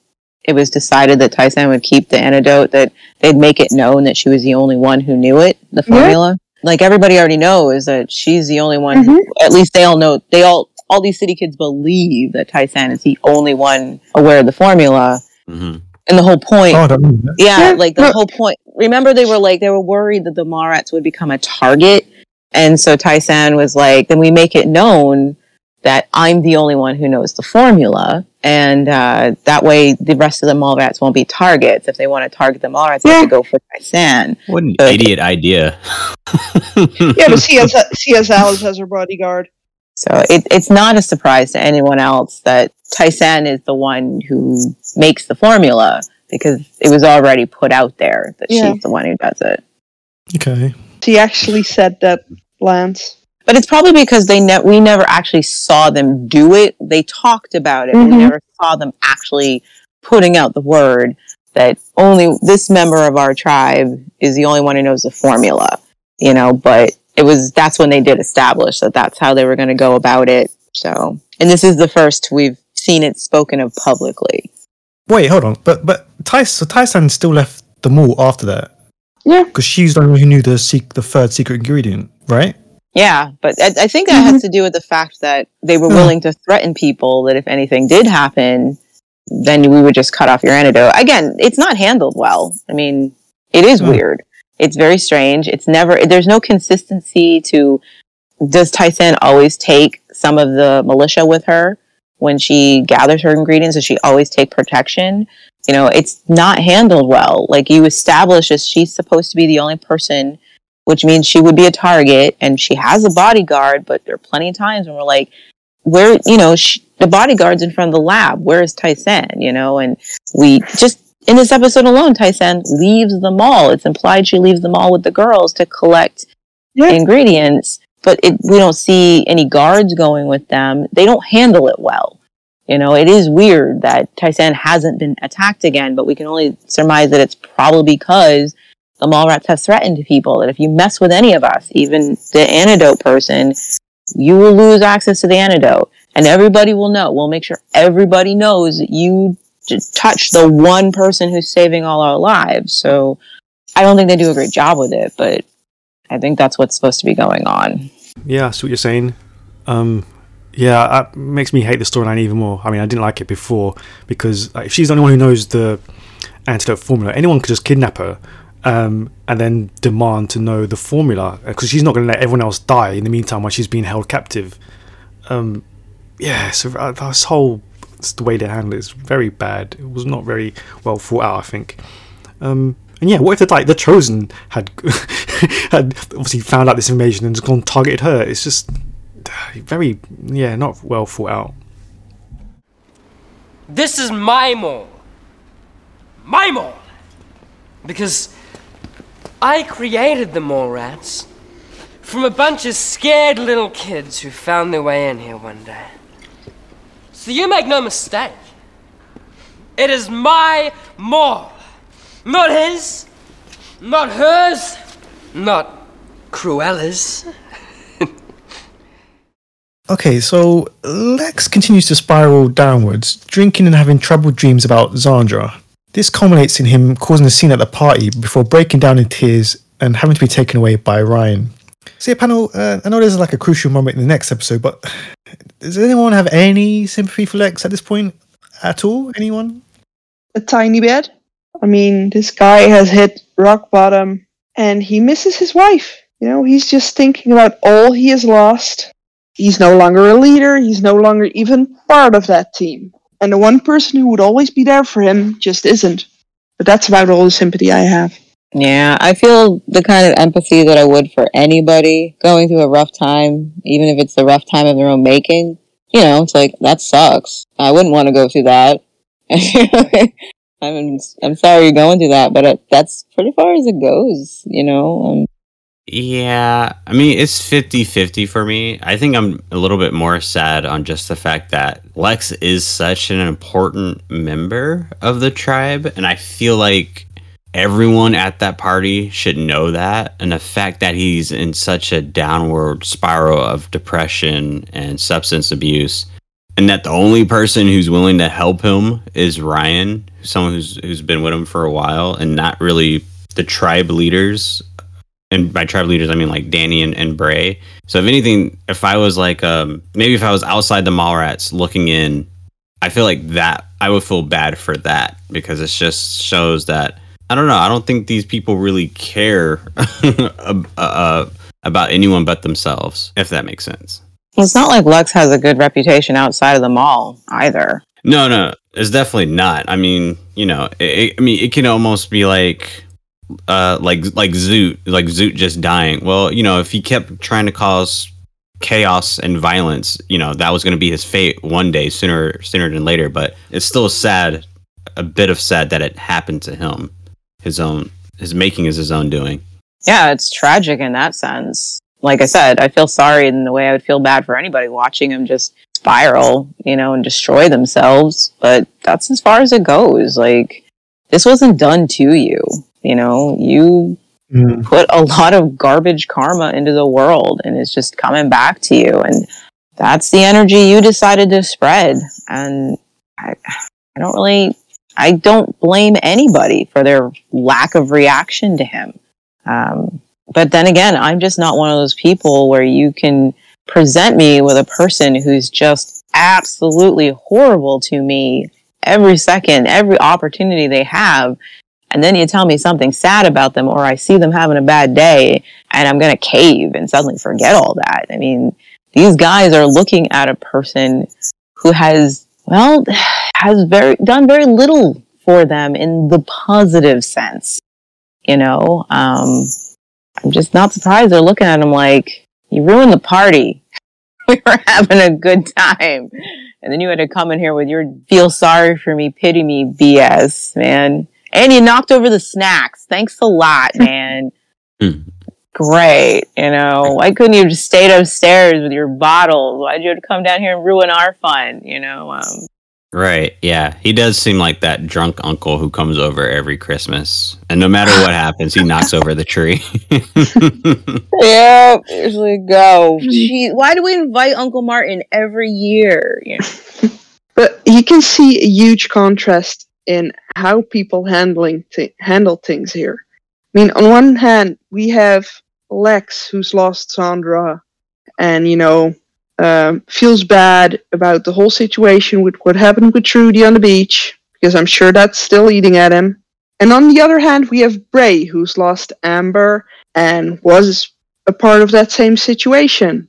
it was decided that Tai-San would keep the antidote that they'd make it known that she was the only one who knew it, the Yeah. formula? Like everybody already knows that she's the only one. who- at least they all know. They all all these city kids believe that Tai-San is the only one aware of the formula. hmm And the whole point Oh, I don't know that. Yeah, Yeah, like the no- whole point. Remember, they were like they were worried that the Mallrats would become a target, and so Tai-San was like, "Then we make it known that I'm the only one who knows the formula, and uh, that way the rest of the Mallrats won't be targets. If they want to target the Mallrats, they have to go for Tai-San." What an But- idiot idea! Yeah, but CS, CS Alice as her bodyguard. So it, it's not a surprise to anyone else that Tai-San is the one who makes the formula because it was already put out there that Yeah. she's the one who does it. Okay, She actually said that, Lance. But it's probably because they ne- we never actually saw them do it. They talked about it, but we mm-hmm. never saw them actually putting out the word that only this member of our tribe is the only one who knows the formula. You know, but it was that's when they did establish that that's how they were going to go about it. So, and this is the first we've seen it spoken of publicly. wait, hold on, but but so Tai-San still left the mall after that. Yeah. because she's the only one who knew the sec- the third secret ingredient, right? Yeah, but I, I think that has to do with the fact that they were Hmm. willing to threaten people that if anything did happen, then we would just cut off your antidote. Again, it's not handled well. I mean, it is Hmm. weird. It's very strange. It's never, there's no consistency to, does Tai-San always take some of the militia with her when she gathers her ingredients? Does she always take protection? You know, it's not handled well. Like you establish as she's supposed to be the only person which means she would be a target and she has a bodyguard but there are plenty of times when we're like where you know sh the bodyguard's in front of the lab where is Tai-San you know and we just in this episode alone Tai-San leaves the mall it's implied she leaves the mall with the girls to collect Yeah. ingredients but it, we don't see any guards going with them they don't handle it well you know it is weird that Tai-San hasn't been attacked again but we can only surmise that it's probably because the Mallrats have threatened people that if you mess with any of us, even the antidote person, you will lose access to the antidote. And everybody will know. We'll make sure everybody knows that you just touched the one person who's saving all our lives. So I don't think they do a great job with it, but I think that's what's supposed to be going on. Yeah, I see what you're saying. Um, yeah, that makes me hate the storyline even more. I mean, I didn't like it before because if she's the only one who knows the antidote formula, anyone could just kidnap her um, and then demand to know the formula because she's not going to let everyone else die in the meantime while she's being held captive. Um, yeah, so uh, this whole the way they handle it is very bad. It was not very well thought out, I think. Um, and yeah, what if the like the chosen had (laughs) had obviously found out this information and gone targeted her? It's just uh, very yeah, not well thought out. This is my mall. My mall. Because I created the Mallrats from a bunch of scared little kids who found their way in here one day. So you make no mistake. It is my mall. Not his. Not hers. Not Cruella's. (laughs) Okay, so Lex continues to spiral downwards, drinking and having troubled dreams about Zandra. This culminates in him causing a scene at the party before breaking down in tears and having to be taken away by Ryan. See, panel, uh, I know this is like a crucial moment in the next episode, but does anyone have any sympathy for Lex at this point at all? Anyone? A tiny bit. I mean, this guy has hit rock bottom and he misses his wife. You know, he's just thinking about all he has lost. He's no longer a leader. He's no longer even part of that team. and the one person who would always be there for him just isn't. But that's about all the sympathy I have. Yeah, I feel the kind of empathy that I would for anybody going through a rough time, even if it's the rough time of their own making. You know, it's like that sucks. I wouldn't want to go through that. (laughs) I'm I'm sorry you're going through that, but it, that's pretty far as it goes. You know, um, Yeah, I mean, it's 50 50 for me. I think I'm a little bit more sad on just the fact that Lex is such an important member of the tribe. And I feel like everyone at that party should know that. And the fact that he's in such a downward spiral of depression and substance abuse. And that the only person who's willing to help him is Ryan, someone who's who's been with him for a while, and not really the tribe leaders and by tribe leaders I mean like Danny and, and Bray. So if anything, if I was like um maybe if I was outside the Mallrats looking in, I feel like that I would feel bad for that because it just shows that I don't know. I don't think these people really care (laughs) uh, uh, about anyone but themselves, if that makes sense. well, it's not like Lex has a good reputation outside of the mall either. No, no, it's definitely not. I mean, you know, it, it- I mean, it can almost be like, uh, like like Zoot, like Zoot just dying. Well, you know, if he kept trying to cause chaos and violence, you know, that was going to be his fate one day, sooner sooner than later. But it's still sad, a bit of sad that it happened to him. His own, his making is his own doing. Yeah, it's tragic in that sense. Like I said, I feel sorry in the way I would feel bad for anybody watching him just spiral, you know, and destroy themselves. But that's as far as it goes. Like, this wasn't done to you. You know, you Mm. put a lot of garbage karma into the world and it's just coming back to you. And that's the energy you decided to spread. And I, I don't really, I don't blame anybody for their lack of reaction to him. Um, but then again, I'm just not one of those people where you can present me with a person who's just absolutely horrible to me every second, every opportunity they have. And then you tell me something sad about them, or I see them having a bad day, and I'm going to cave and suddenly forget all that. I mean, these guys are looking at a person who has, well, has very done very little for them in the positive sense. You know, um, I'm just not surprised they're looking at him like, you ruined the party. (laughs) we were having a good time. And then you had to come in here with your feel sorry for me, pity me BS, man. And you knocked over the snacks. Thanks a lot, (laughs) man. Hmm. Great. You know, why couldn't you have just stayed upstairs with your bottles? Why'd you have to come down here and ruin our fun? You know, um, Right. Yeah. He does seem like that drunk uncle who comes over every Christmas. And no matter what happens, he (laughs) knocks over the tree. (laughs) yeah, usually go. Mm-hmm. Gee, why do we invite Uncle Martin every year? You know? (laughs) But you can see a huge contrast in how people handling thi- handle things here. I mean, on one hand, we have Lex, who's lost Zandra, and you know, um, feels bad about the whole situation with what happened with Trudy on the beach, because I'm sure that's still eating at him. And on the other hand, we have Bray, who's lost Amber and was a part of that same situation,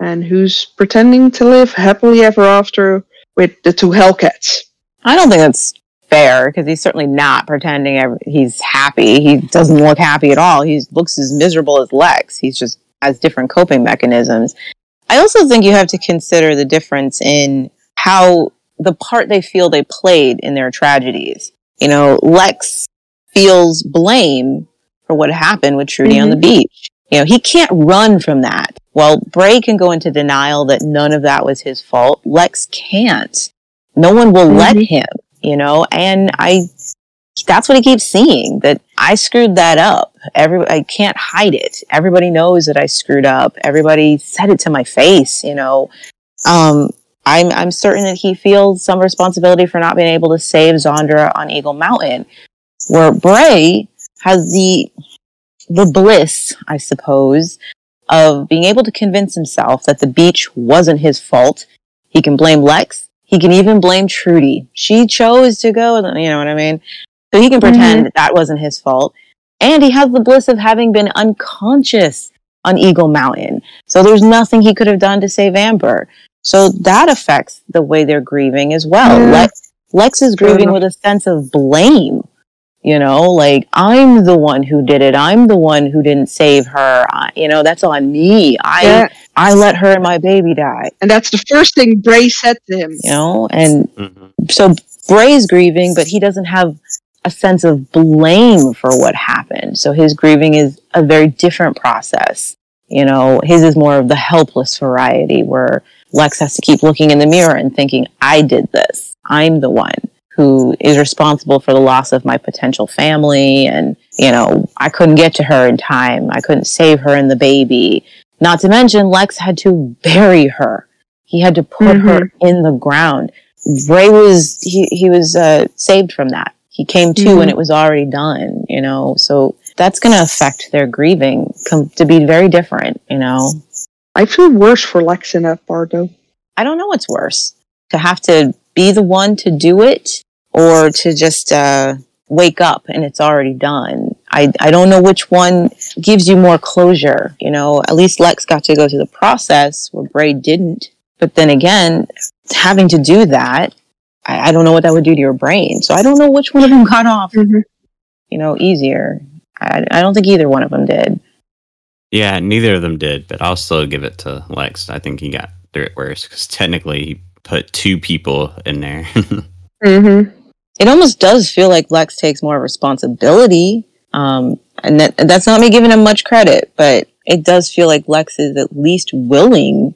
and who's pretending to live happily ever after with the two Hellcats. I don't think that's fair because he's certainly not pretending ev- he's happy. He doesn't look happy at all. He looks as miserable as Lex. He's just has different coping mechanisms. I also think you have to consider the difference in how the part they feel they played in their tragedies. You know, Lex feels blame for what happened with Trudy on the mm-hmm. beach. You know, he can't run from that. Well, Bray can go into denial that none of that was his fault. Lex can't. No one will let mm-hmm. him, you know, and I, that's what he keeps seeing that I screwed that up. Every, I can't hide it. Everybody knows that I screwed up. Everybody said it to my face, you know. Um, I'm, I'm certain that he feels some responsibility for not being able to save Zandra on Eagle Mountain, where Bray has the, the bliss, I suppose, of being able to convince himself that the beach wasn't his fault. He can blame Lex. He can even blame Trudy. She chose to go, you know what I mean? So he can pretend that, that wasn't his fault. And he has the bliss of having been unconscious on Eagle Mountain. So there's nothing he could have done to save Amber. So that affects the way they're grieving as well. Yeah. Lex, Lex is grieving with a sense of blame. You know, like I'm the one who did it. I'm the one who didn't save her. I, you know, that's on me. I Yeah. I let her and my baby die. And that's the first thing Bray said to him. You know, and Mhm. so Bray's grieving, but he doesn't have a sense of blame for what happened. So his grieving is a very different process. You know, his is more of the helpless variety where Lex has to keep looking in the mirror and thinking, I did this. I'm the one who is responsible for the loss of my potential family. And, you know, I couldn't get to her in time. I couldn't save her and the baby. Not to mention, Lex had to bury her. He had to put her in the ground. Bray was he he was uh, saved from that. He came to Mhm. and it was already done. You know, so that's going to affect their grieving com- to be very different. You know, I feel worse for Lex in that part though. I don't know what's worse to have to be the one to do it or to just uh, wake up and it's already done. I, I don't know which one gives you more closure. You know, at least Lex got to go through the process where Bray didn't. But then again, having to do that, I, I don't know what that would do to your brain. So I don't know which one of them (laughs) got off, Mhm. you know, easier. I, I don't think either one of them did. Yeah, neither of them did, but I'll still give it to Lex. I think he got through it worse because technically he put two people in there. (laughs) Mm-hmm. it almost does feel like Lex takes more responsibility. Um, and that, that's not me giving him much credit, but it does feel like Lex is at least willing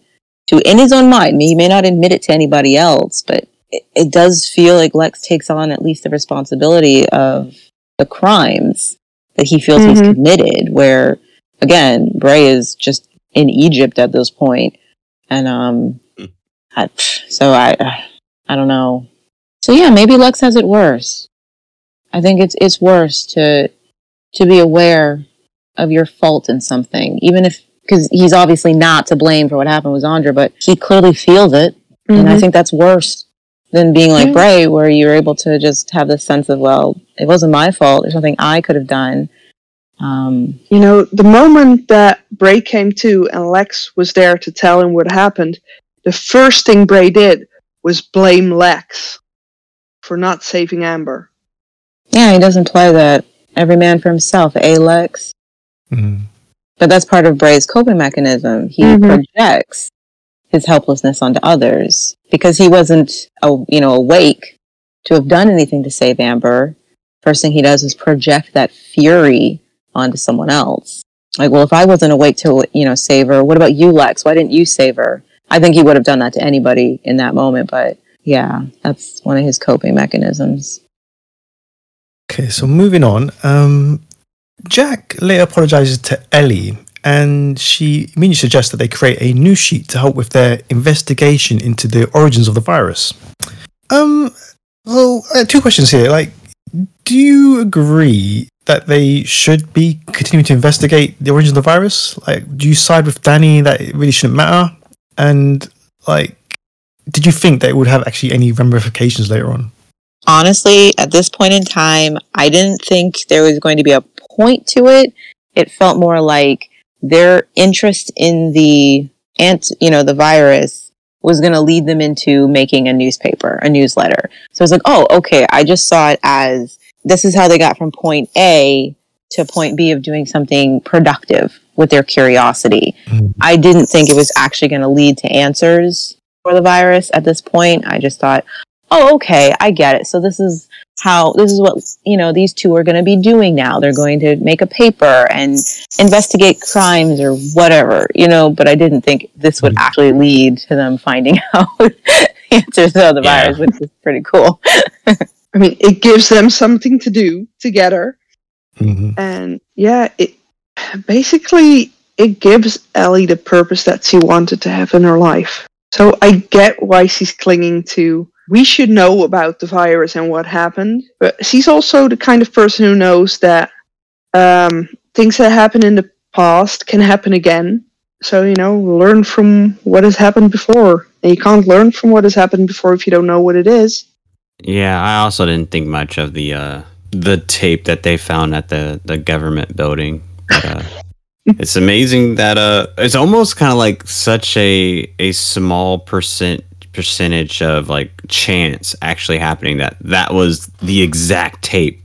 to, in his own mind, he may not admit it to anybody else, but it, it does feel like Lex takes on at least the responsibility of the crimes that he feels he's Mhm. committed, where, again, Bray is just in Egypt at this. And, um, I, so I, I don't know. So yeah, maybe Lex has it worse. I think it's it's worse to to be aware of your fault in something, even if because he's obviously not to blame for what happened with Zandra, but he clearly feels it, and I think that's worse than being like Yeah. Bray, where you're able to just have this sense of well, it wasn't my fault. There's something I could have done. Um, You know, the moment that Bray came to and Lex was there to tell him what happened, the first thing Bray did was blame Lex for not saving Amber. yeah, he does imply that every man for himself, eh, Lex? Mm. But that's part of Bray's coping mechanism. He Mhm. projects his helplessness onto others because he wasn't, you know, awake to have done anything to save Amber. First thing he does is project that fury onto someone else. Like, well, if I wasn't awake to, you know, save her, what about you, Lex? Why didn't you save her? I think he would have done that to anybody in that moment, but yeah, that's one of his coping mechanisms. Okay, so moving on. Um, Jack later apologizes to Ellie, and she immediately suggests that they create a news sheet to help with their investigation into the origins of the virus. Um, well, uh, two questions here. Like, do you agree that they should be continuing to investigate the origins of the virus? Like, do you side with Danny that it really shouldn't matter? And like, did you think that it would have actually any ramifications later on? honestly, at this point in time, I didn't think there was going to be a point to it. It felt more like their interest in the ant, you know, the virus was going to lead them into making a newspaper, a newsletter. So it's like, oh, okay, I just saw it as this is how they got from point A to point B of doing something productive with their curiosity. Mhm. I didn't think it was actually going to lead to answers for the virus at this point. I just thought, oh, okay, I get it. So this is how, this is what, you know, these two are going to be doing now. They're going to make a paper and investigate crimes or whatever, you know, but I didn't think this would actually lead to them finding (laughs) out answers to the Yeah. virus, which is pretty cool. (laughs) I mean, it gives them something to do together. hmm And yeah, it basically it gives Ellie the purpose that she wanted to have in her life. So I get why she's clinging to we should know about the virus and what happened, but she's also the kind of person who knows that um, things that happen in the past can happen again. So you know, learn from what has happened before. And you can't learn from what has happened before if you don't know what it is. yeah, I also didn't think much of the uh, the tape that they found at the the government building. But, uh, (laughs) it's amazing that uh it's almost kind of like such a a small percent percentage of like chance actually happening that that was the exact tape (laughs)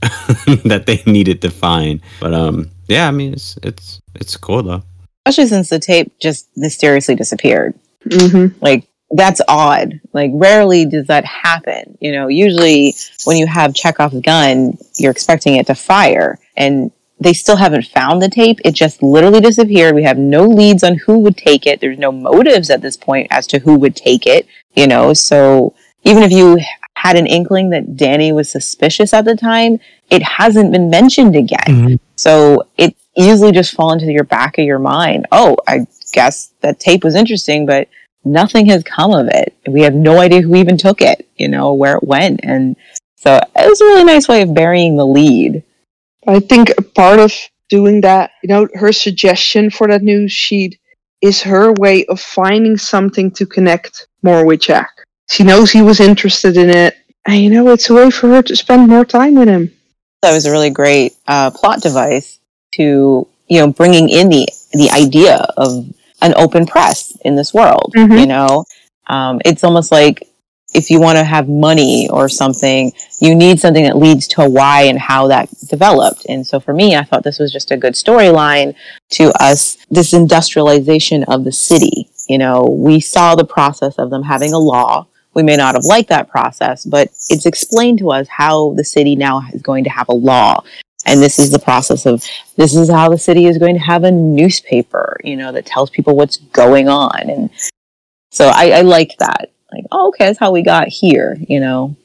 that they needed to find but um yeah i mean it's it's it's cool though Especially since the tape just mysteriously disappeared. hmm Like that's odd. Like rarely does that happen. You know, usually when you have Chekhov's gun, you're expecting it to fire and they still haven't found the tape. It just literally disappeared. We have no leads on who would take it. There's no motives at this point as to who would take it, you know. So even if you had an inkling that Danny was suspicious at the time, it hasn't been mentioned again. Mhm. So it easily just fall into your back of your mind. Oh, I guess that tape was interesting, but nothing has come of it. We have no idea who even took it, you know, where it went. And so it was a really nice way of burying the lead. I think part of doing that, you know, her suggestion for that news sheet is her way of finding something to connect more with Jack. She knows he was interested in it, and you know, it's a way for her to spend more time with him. That was a really great uh, plot device to, you know, bringing in the, the idea of an open press in this world, Mhm. you know? Um, it's almost like if you want to have money or something, you need something that leads to why and how that developed. And so for me, I thought this was just a good storyline to us, this industrialization of the city. You know, we saw the process of them having a law. We may not have liked that process, but it's explained to us how the city now is going to have a law. And this is the process of this is how the city is going to have a newspaper, you know, that tells people what's going on. And so I, I like that. Like, oh, okay, that's how we got here, you know.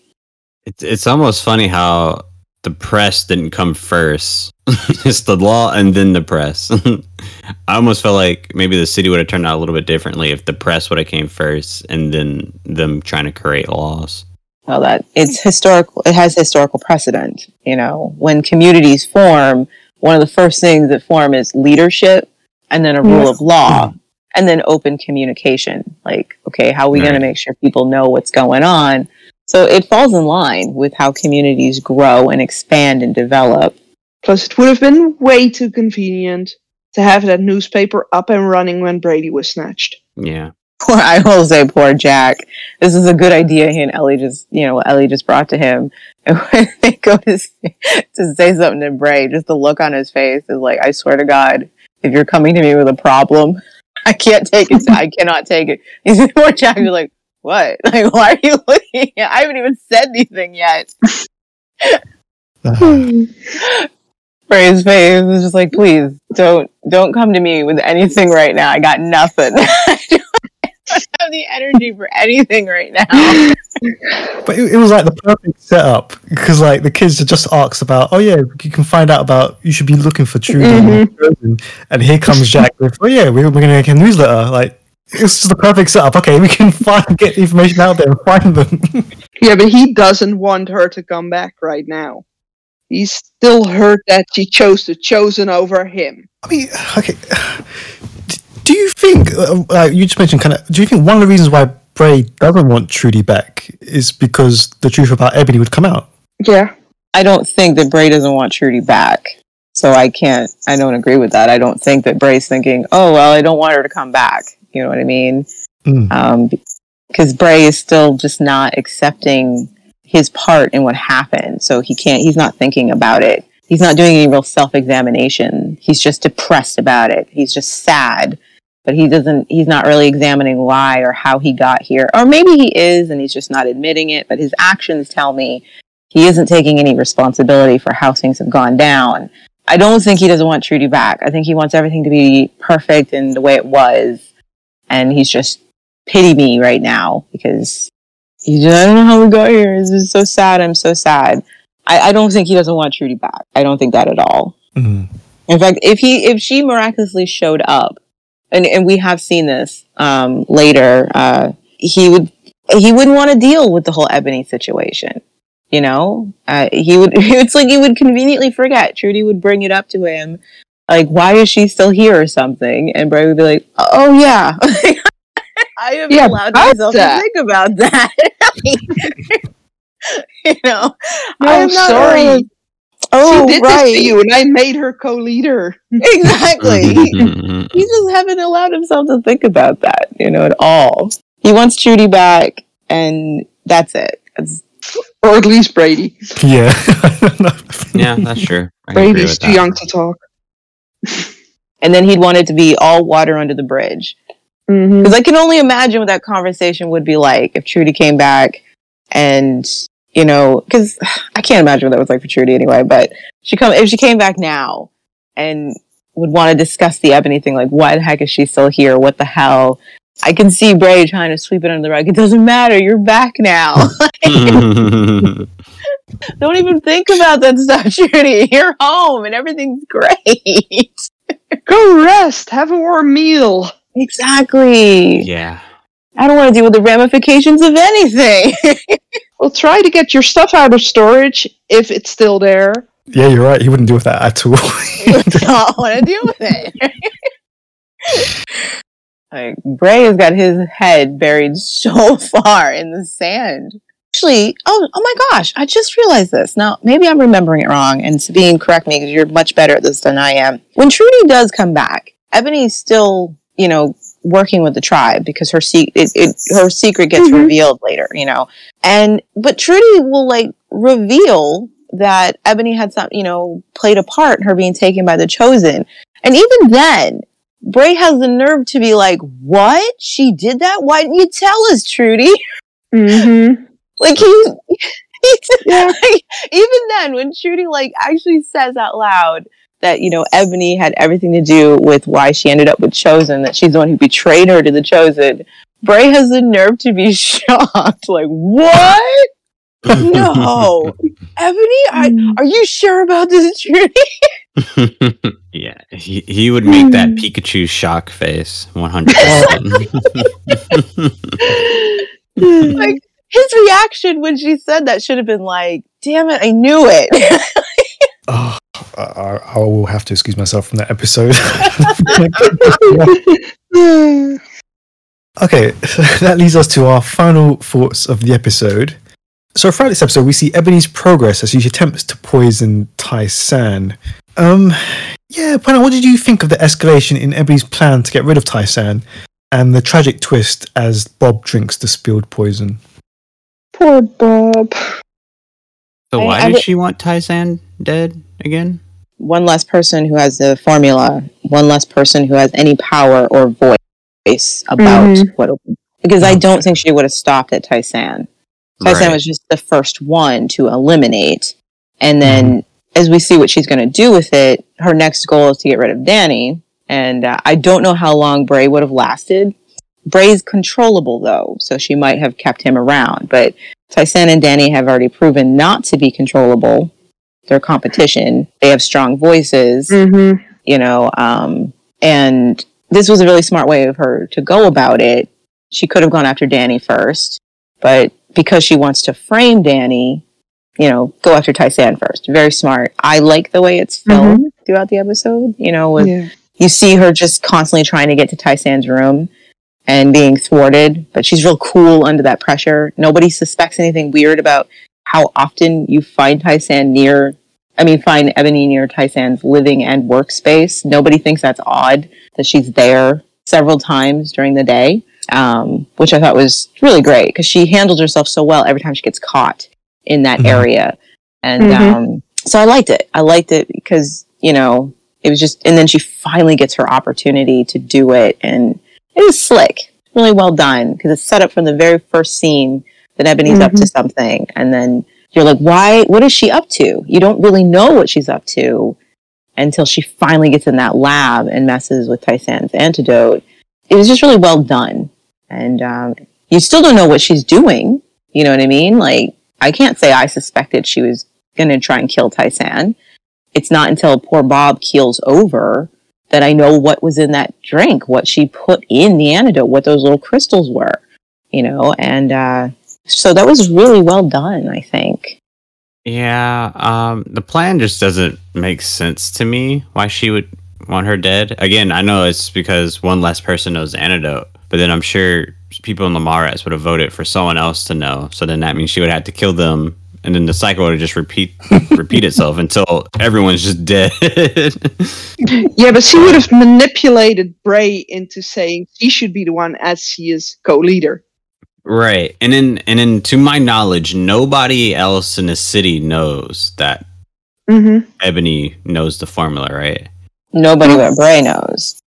It's it's almost funny how the press didn't come first. (laughs) it's the law and then the press. (laughs) I almost felt like maybe the city would have turned out a little bit differently if the press would have came first and then them trying to create laws. Well, that it's historical. It has historical precedent. You know, when communities form, one of the first things that form is leadership, and then a rule of law, and then open communication. Like, okay, how are we going to make sure people know what's going on? So it falls in line with how communities grow and expand and develop. Plus, it would have been way too convenient to have that newspaper up and running when Brady was snatched. Yeah. Poor, I will say, poor Jack. This is a good idea he and Ellie just, you know, Ellie just brought to him. And (laughs) when they go to say, to say something to Bray, just the look on his face is like, I swear to God, if you're coming to me with a problem, (laughs) I can't take it. I cannot take it. He's (laughs) poor Jack is like, what? (laughs) Like, why are you looking at? I haven't even said anything yet. Bray's face is just like, please don't, don't come to me with anything right now. I got nothing. (laughs) I don't have the energy for anything right now. (laughs) but it, it was like the perfect setup because like the kids had just asked about, oh yeah, you can find out about you should be looking for Trudy, and, mm-hmm. and here comes Jack with, oh yeah, we're, we're gonna make a newsletter. Like it's just the perfect setup. Okay, we can (laughs) find get the information out there and find them. (laughs) Yeah, but he doesn't want her to come back right now. He's still hurt that she chose the chosen over him. I mean, okay. Do you think, uh, you just mentioned, kind of, do you think one of the reasons why Bray doesn't want Trudy back is because the truth about Ebony would come out? Yeah. I don't think that Bray doesn't want Trudy back. So I can't, I don't agree with that. I don't think that Bray's thinking, oh, well, I don't want her to come back. You know what I mean? Mm. Um, because Bray is still just not accepting his part in what happened. So he can't, he's not thinking about it. He's not doing any real self examination. He's just depressed about it. He's just sad. But he doesn't, he's not really examining why or how he got here. Or maybe he is and he's just not admitting it. But his actions tell me he isn't taking any responsibility for how things have gone down. I don't think he doesn't want Trudy back. I think he wants everything to be perfect and the way it was. And he's just pity me right now because he just, I don't know how we got here. This is so sad. I'm so sad. I, I don't think he doesn't want Trudy back. I don't think that at all. Mm. In fact, if he if she miraculously showed up, and and we have seen this um, later, uh, he would he wouldn't want to deal with the whole Ebony situation. You know, uh, he would. (laughs) It's like he would conveniently forget. Trudy would bring it up to him, like, "Why is she still here?" or something, and Bray would be like, "Oh yeah." (laughs) I have Yeah, allowed myself that. to think about that. (laughs) you know, No, I'm not sorry. really- Oh, she did right. this to you, and I made her co-leader. (laughs) Exactly. he just haven't allowed himself to think about that, you know, at all. He wants Trudy back, and that's it. That's, or at least Brady. Yeah. yeah, that's true. I Brady's too that. young to talk. (laughs) and then he'd want it to be all water under the bridge. Mm-hmm. Because I can only imagine what that conversation would be like if Trudy came back and, you know, because (sighs) I can't imagine what that was like for Trudy anyway, but she come if she came back now and would want to discuss the Ebony thing, like, why the heck is she still here? What the hell? I can see Bray trying to sweep it under the rug. It doesn't matter. You're back now. (laughs) (laughs) Don't even think about that stuff, Trudy. (laughs) You're home and everything's great. (laughs) Go rest. Have a warm meal. exactly. yeah. I don't want to deal with the ramifications of anything. (laughs) Well, try to get your stuff out of storage if it's still there. yeah, you're right. He wouldn't deal with that at all. don't want to deal with it. like Bray has got his head buried so far in the sand. Actually, oh, oh my gosh! I just realized this. Now, maybe I'm remembering it wrong, and Sabine, correct me because you're much better at this than I am. When Trudy does come back, Ebony's still, you know, working with the tribe because her se- it, it, her secret gets Mhm. revealed later, you know. And but Trudy will like reveal that Ebony had some, you know, played a part in her being taken by the chosen. And even then, Bray has the nerve to be like, "What? She did that? Why didn't you tell us, Trudy?" (laughs) Mm-hmm. Like he, (laughs) he's, Yeah. (laughs) like, even then, when Trudy like actually says out loud that you know Ebony had everything to do with why she ended up with Chosen, that she's the one who betrayed her to the Chosen. Bray has the nerve to be (laughs) shocked. Like, what? No, Ebony, I, are you sure about this, Trudy? yeah, he, he would make that hmm. Pikachu shock face 100%. like his reaction when she said that should have been like, "Damn it, I knew it." oh, (laughs) I, I I will have to excuse myself from that episode. (laughs) okay, so (laughs) that leads us to our final thoughts of the episode. So throughout this episode, we see Ebony's progress as she attempts to poison Tai-San. Um, yeah, Pana, what did you think of the escalation in Ebony's plan to get rid of Tai-San, and the tragic twist as Bob drinks the spilled poison? Poor Bob. so I- why I did she want Tai-San dead again? one less person who has the formula, one less person who has any power or voice about Mhm. what. Because I don't think she would have stopped at Tai-San. Tai-San Right. was just the first one to eliminate, and then as we see what she's going to do with it, her next goal is to get rid of Danni. And uh, I don't know how long Bray would have lasted. Bray's controllable though, so she might have kept him around. But Tai-San and Danni have already proven not to be controllable. They're competition. They have strong voices, Mm-hmm. you know. Um, and this was a really smart way of her to go about it. She could have gone after Danni first, but because she wants to frame Danni, you know, go after Tai-San first. Very smart. I like the way it's filmed throughout the episode. You know, with Yeah. you see her just constantly trying to get to Tai-San's room and being thwarted, but she's real cool under that pressure. Nobody suspects anything weird about how often you find Tai-San near, I mean, find Ebony near Tai-San's living and workspace. Nobody thinks that's odd that she's there several times during the day, um, which I thought was really great because she handles herself so well every time she gets caught in that Mhm. area. And Mhm. um, so I liked it. I liked it because, you know, it was just, and then she finally gets her opportunity to do it. And it was slick, really well done because it's set up from the very first scene that Ebony's up to something. And then you're like, why, what is she up to? You don't really know what she's up to until she finally gets in that lab and messes with Tai-San's antidote. It was just really well done. And um, you still don't know what she's doing. You know what I mean? Like, I can't say I suspected she was going to try and kill Tai-San. It's not until poor Bob keels over that I know what was in that drink, what she put in the antidote, what those little crystals were, you know, and uh, so that was really well done, I think. Yeah, um, the plan just doesn't make sense to me. Why she would want her dead? Again, I know it's because one less person knows the antidote, but then I'm sure people in Mallrats would have voted for someone else to know. So then that means she would have to kill them and then the cycle would just repeat (laughs) repeat itself until everyone's just dead. (laughs) Yeah, but she would have manipulated Bray into saying she should be the one as she is co-leader. right, and then and then to my knowledge, nobody else in the city knows that Mm-hmm. Ebony knows the formula, right? Nobody but Bray knows.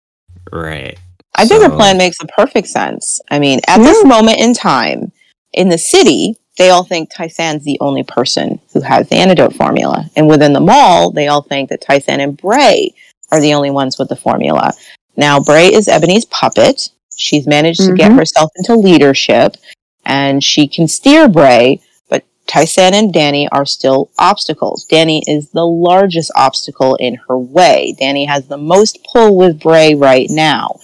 Right. I think her plan makes a perfect sense. I mean, at this moment in time, in the city, they all think Tai-San's the only person who has the antidote formula. And within the mall, they all think that Tai-San and Bray are the only ones with the formula. Now, Bray is Ebony's puppet. She's managed to get Mhm. herself into leadership and she can steer Bray, but Tai-San and Danni are still obstacles. Danni is the largest obstacle in her way. Danni has the most pull with Bray right now.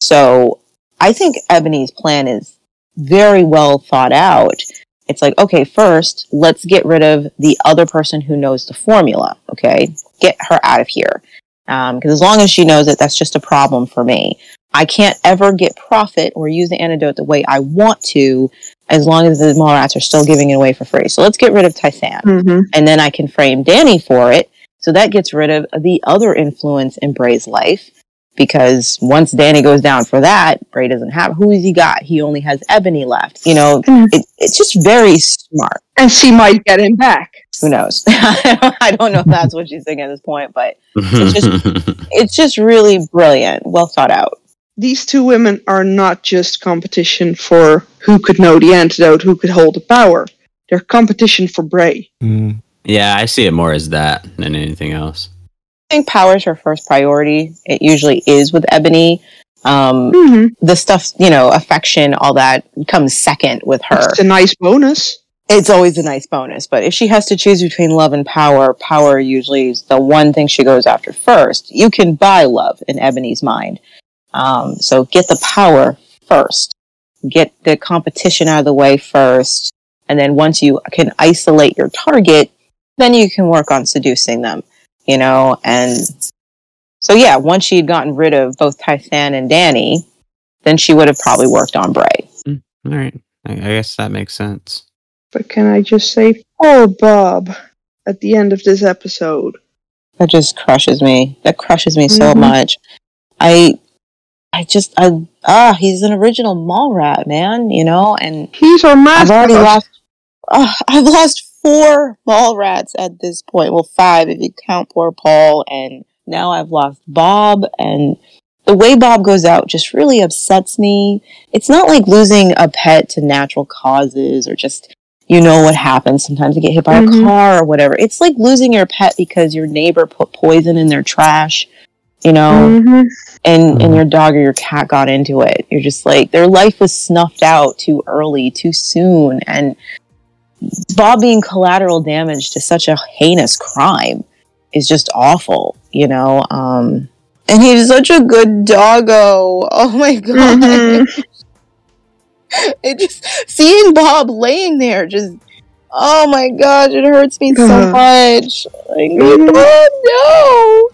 So I think Ebony's plan is very well thought out. It's like, okay, first, let's get rid of the other person who knows the formula. Okay, get her out of here. Because as long as she knows it, that's just a problem for me. I can't ever get profit or use the antidote the way I want to, as long as the Mallrats are still giving it away for free. So let's get rid of Tai-San Mm-hmm. and then I can frame Danni for it. So that gets rid of the other influence in Bray's life. Because once Danni goes down for that, Bray doesn't have who has he got? He only has Ebony left. You know, Mhm. it, it's just very smart. And she might get him back. Who knows? (laughs) I don't know if that's what she's thinking at this point, but (laughs) it's just really brilliant, well thought out. These two women are not just competition for who could know the antidote, who could hold the power. They're competition for Bray. Mm. yeah, I see it more as that than anything else. I think power is her first priority. It usually is with Ebony. Um, Mm-hmm. the stuff, you know, affection, all that comes second with her. It's a nice bonus. it's always a nice bonus. But if she has to choose between love and power, power usually is the one thing she goes after first. You can buy love in Ebony's mind. Um, so get the power first. Get the competition out of the way first. And then once you can isolate your target, then you can work on seducing them, you know? And so, yeah, once she had gotten rid of both Tai-San and Danni, then she would have probably worked on Bray. All right, I, I guess that makes sense. But can I just say, poor Bob at the end of this episode. that just crushes me. That crushes me so Mhm. much. I, I just, I, ah, he's an original mall rat, man. You know, and He's our master. I've already lost. Uh, I've lost four Mallrats at this point. Well, five if you count poor Paul, and now I've lost Bob. And the way Bob goes out just really upsets me. It's not like losing a pet to natural causes or just you know what happens. Sometimes you get hit by Mhm. a car or whatever. It's like losing your pet because your neighbor put poison in their trash. You know, Mhm. and and Mhm. your dog or your cat got into it. You're just like their life was snuffed out too early, too soon, and Bob being collateral damage to such a heinous crime is just awful, you know. Um, and he's such a good doggo. Oh my (laughs) god! Mhm. (laughs) it just seeing Bob laying there just. Oh my god, it hurts me so Uh-huh. much. Like. Bob, (laughs) no!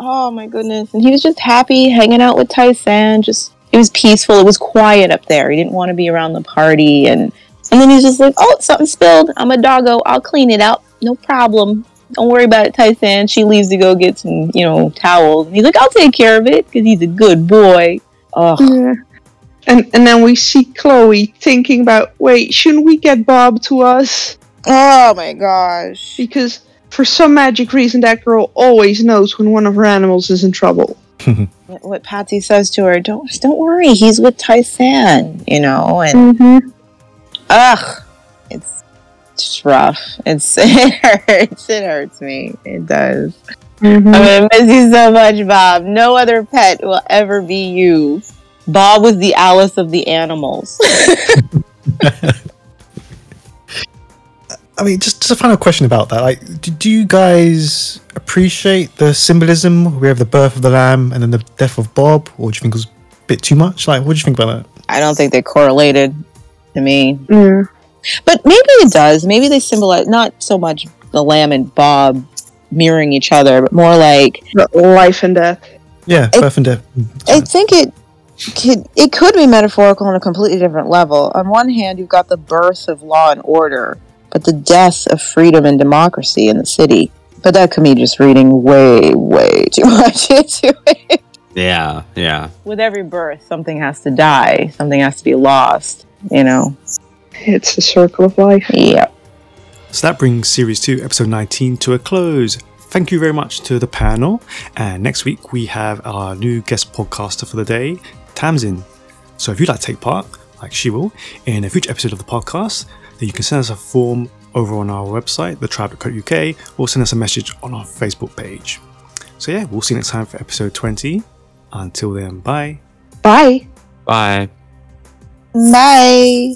Oh my goodness. And he was just happy hanging out with Tai-San. Just it was peaceful. It was quiet up there. He didn't want to be around the party and and then he's just like, Oh, something spilled. I'm a doggo. I'll clean it up. No problem. Don't worry about it, Tai-San. She leaves to go get some, you know, towels. And he's like, I'll take care of it because he's a good boy. Oh, Yeah. And and then we see Chloe thinking about, wait, shouldn't we get Bob to us? oh my gosh. Because for some magic reason, that girl always knows when one of her animals is in trouble. What (laughs) what Patsy says to her, don't don't worry, he's with Tai-San, you know, and Mm-hmm. Ugh, it's just rough. It's (laughs) it hurts. It hurts me. It does. Mm-hmm. I'm gonna miss you so much, Bob. No other pet will ever be you. Bob was the Alice of the animals. (laughs) I mean, just, just a final question about that. Like, do, do you guys appreciate the symbolism? We have the birth of the lamb and then the death of Bob, or do you think it was a bit too much? Like, what do you think about that? I don't think they correlated to me, Yeah. but maybe it does. Maybe they symbolize not so much the lamb and Bob mirroring each other, but more like But life and death. Yeah, It- birth and death. I think it could it could be metaphorical on a completely different level. On one hand, you've got the birth of law and order, but the death of freedom and democracy in the city. But that could be just reading way, way (laughs) too much into it. Yeah, yeah. With every birth, something has to die, something has to be lost, you know? It's the circle of life. Yeah. So that brings series 2, episode 19 to a close. Thank you very much to the panel. And next week we have our new guest podcaster for the day, Tamsin. So if you'd like to take part, like she will, in a future episode of the podcast, then you can send us a form over on our website, thetribe.co.uk, or send us a message on our Facebook page. So yeah, we'll see you next time for episode 20. Until then, bye. Bye. Bye. Bye.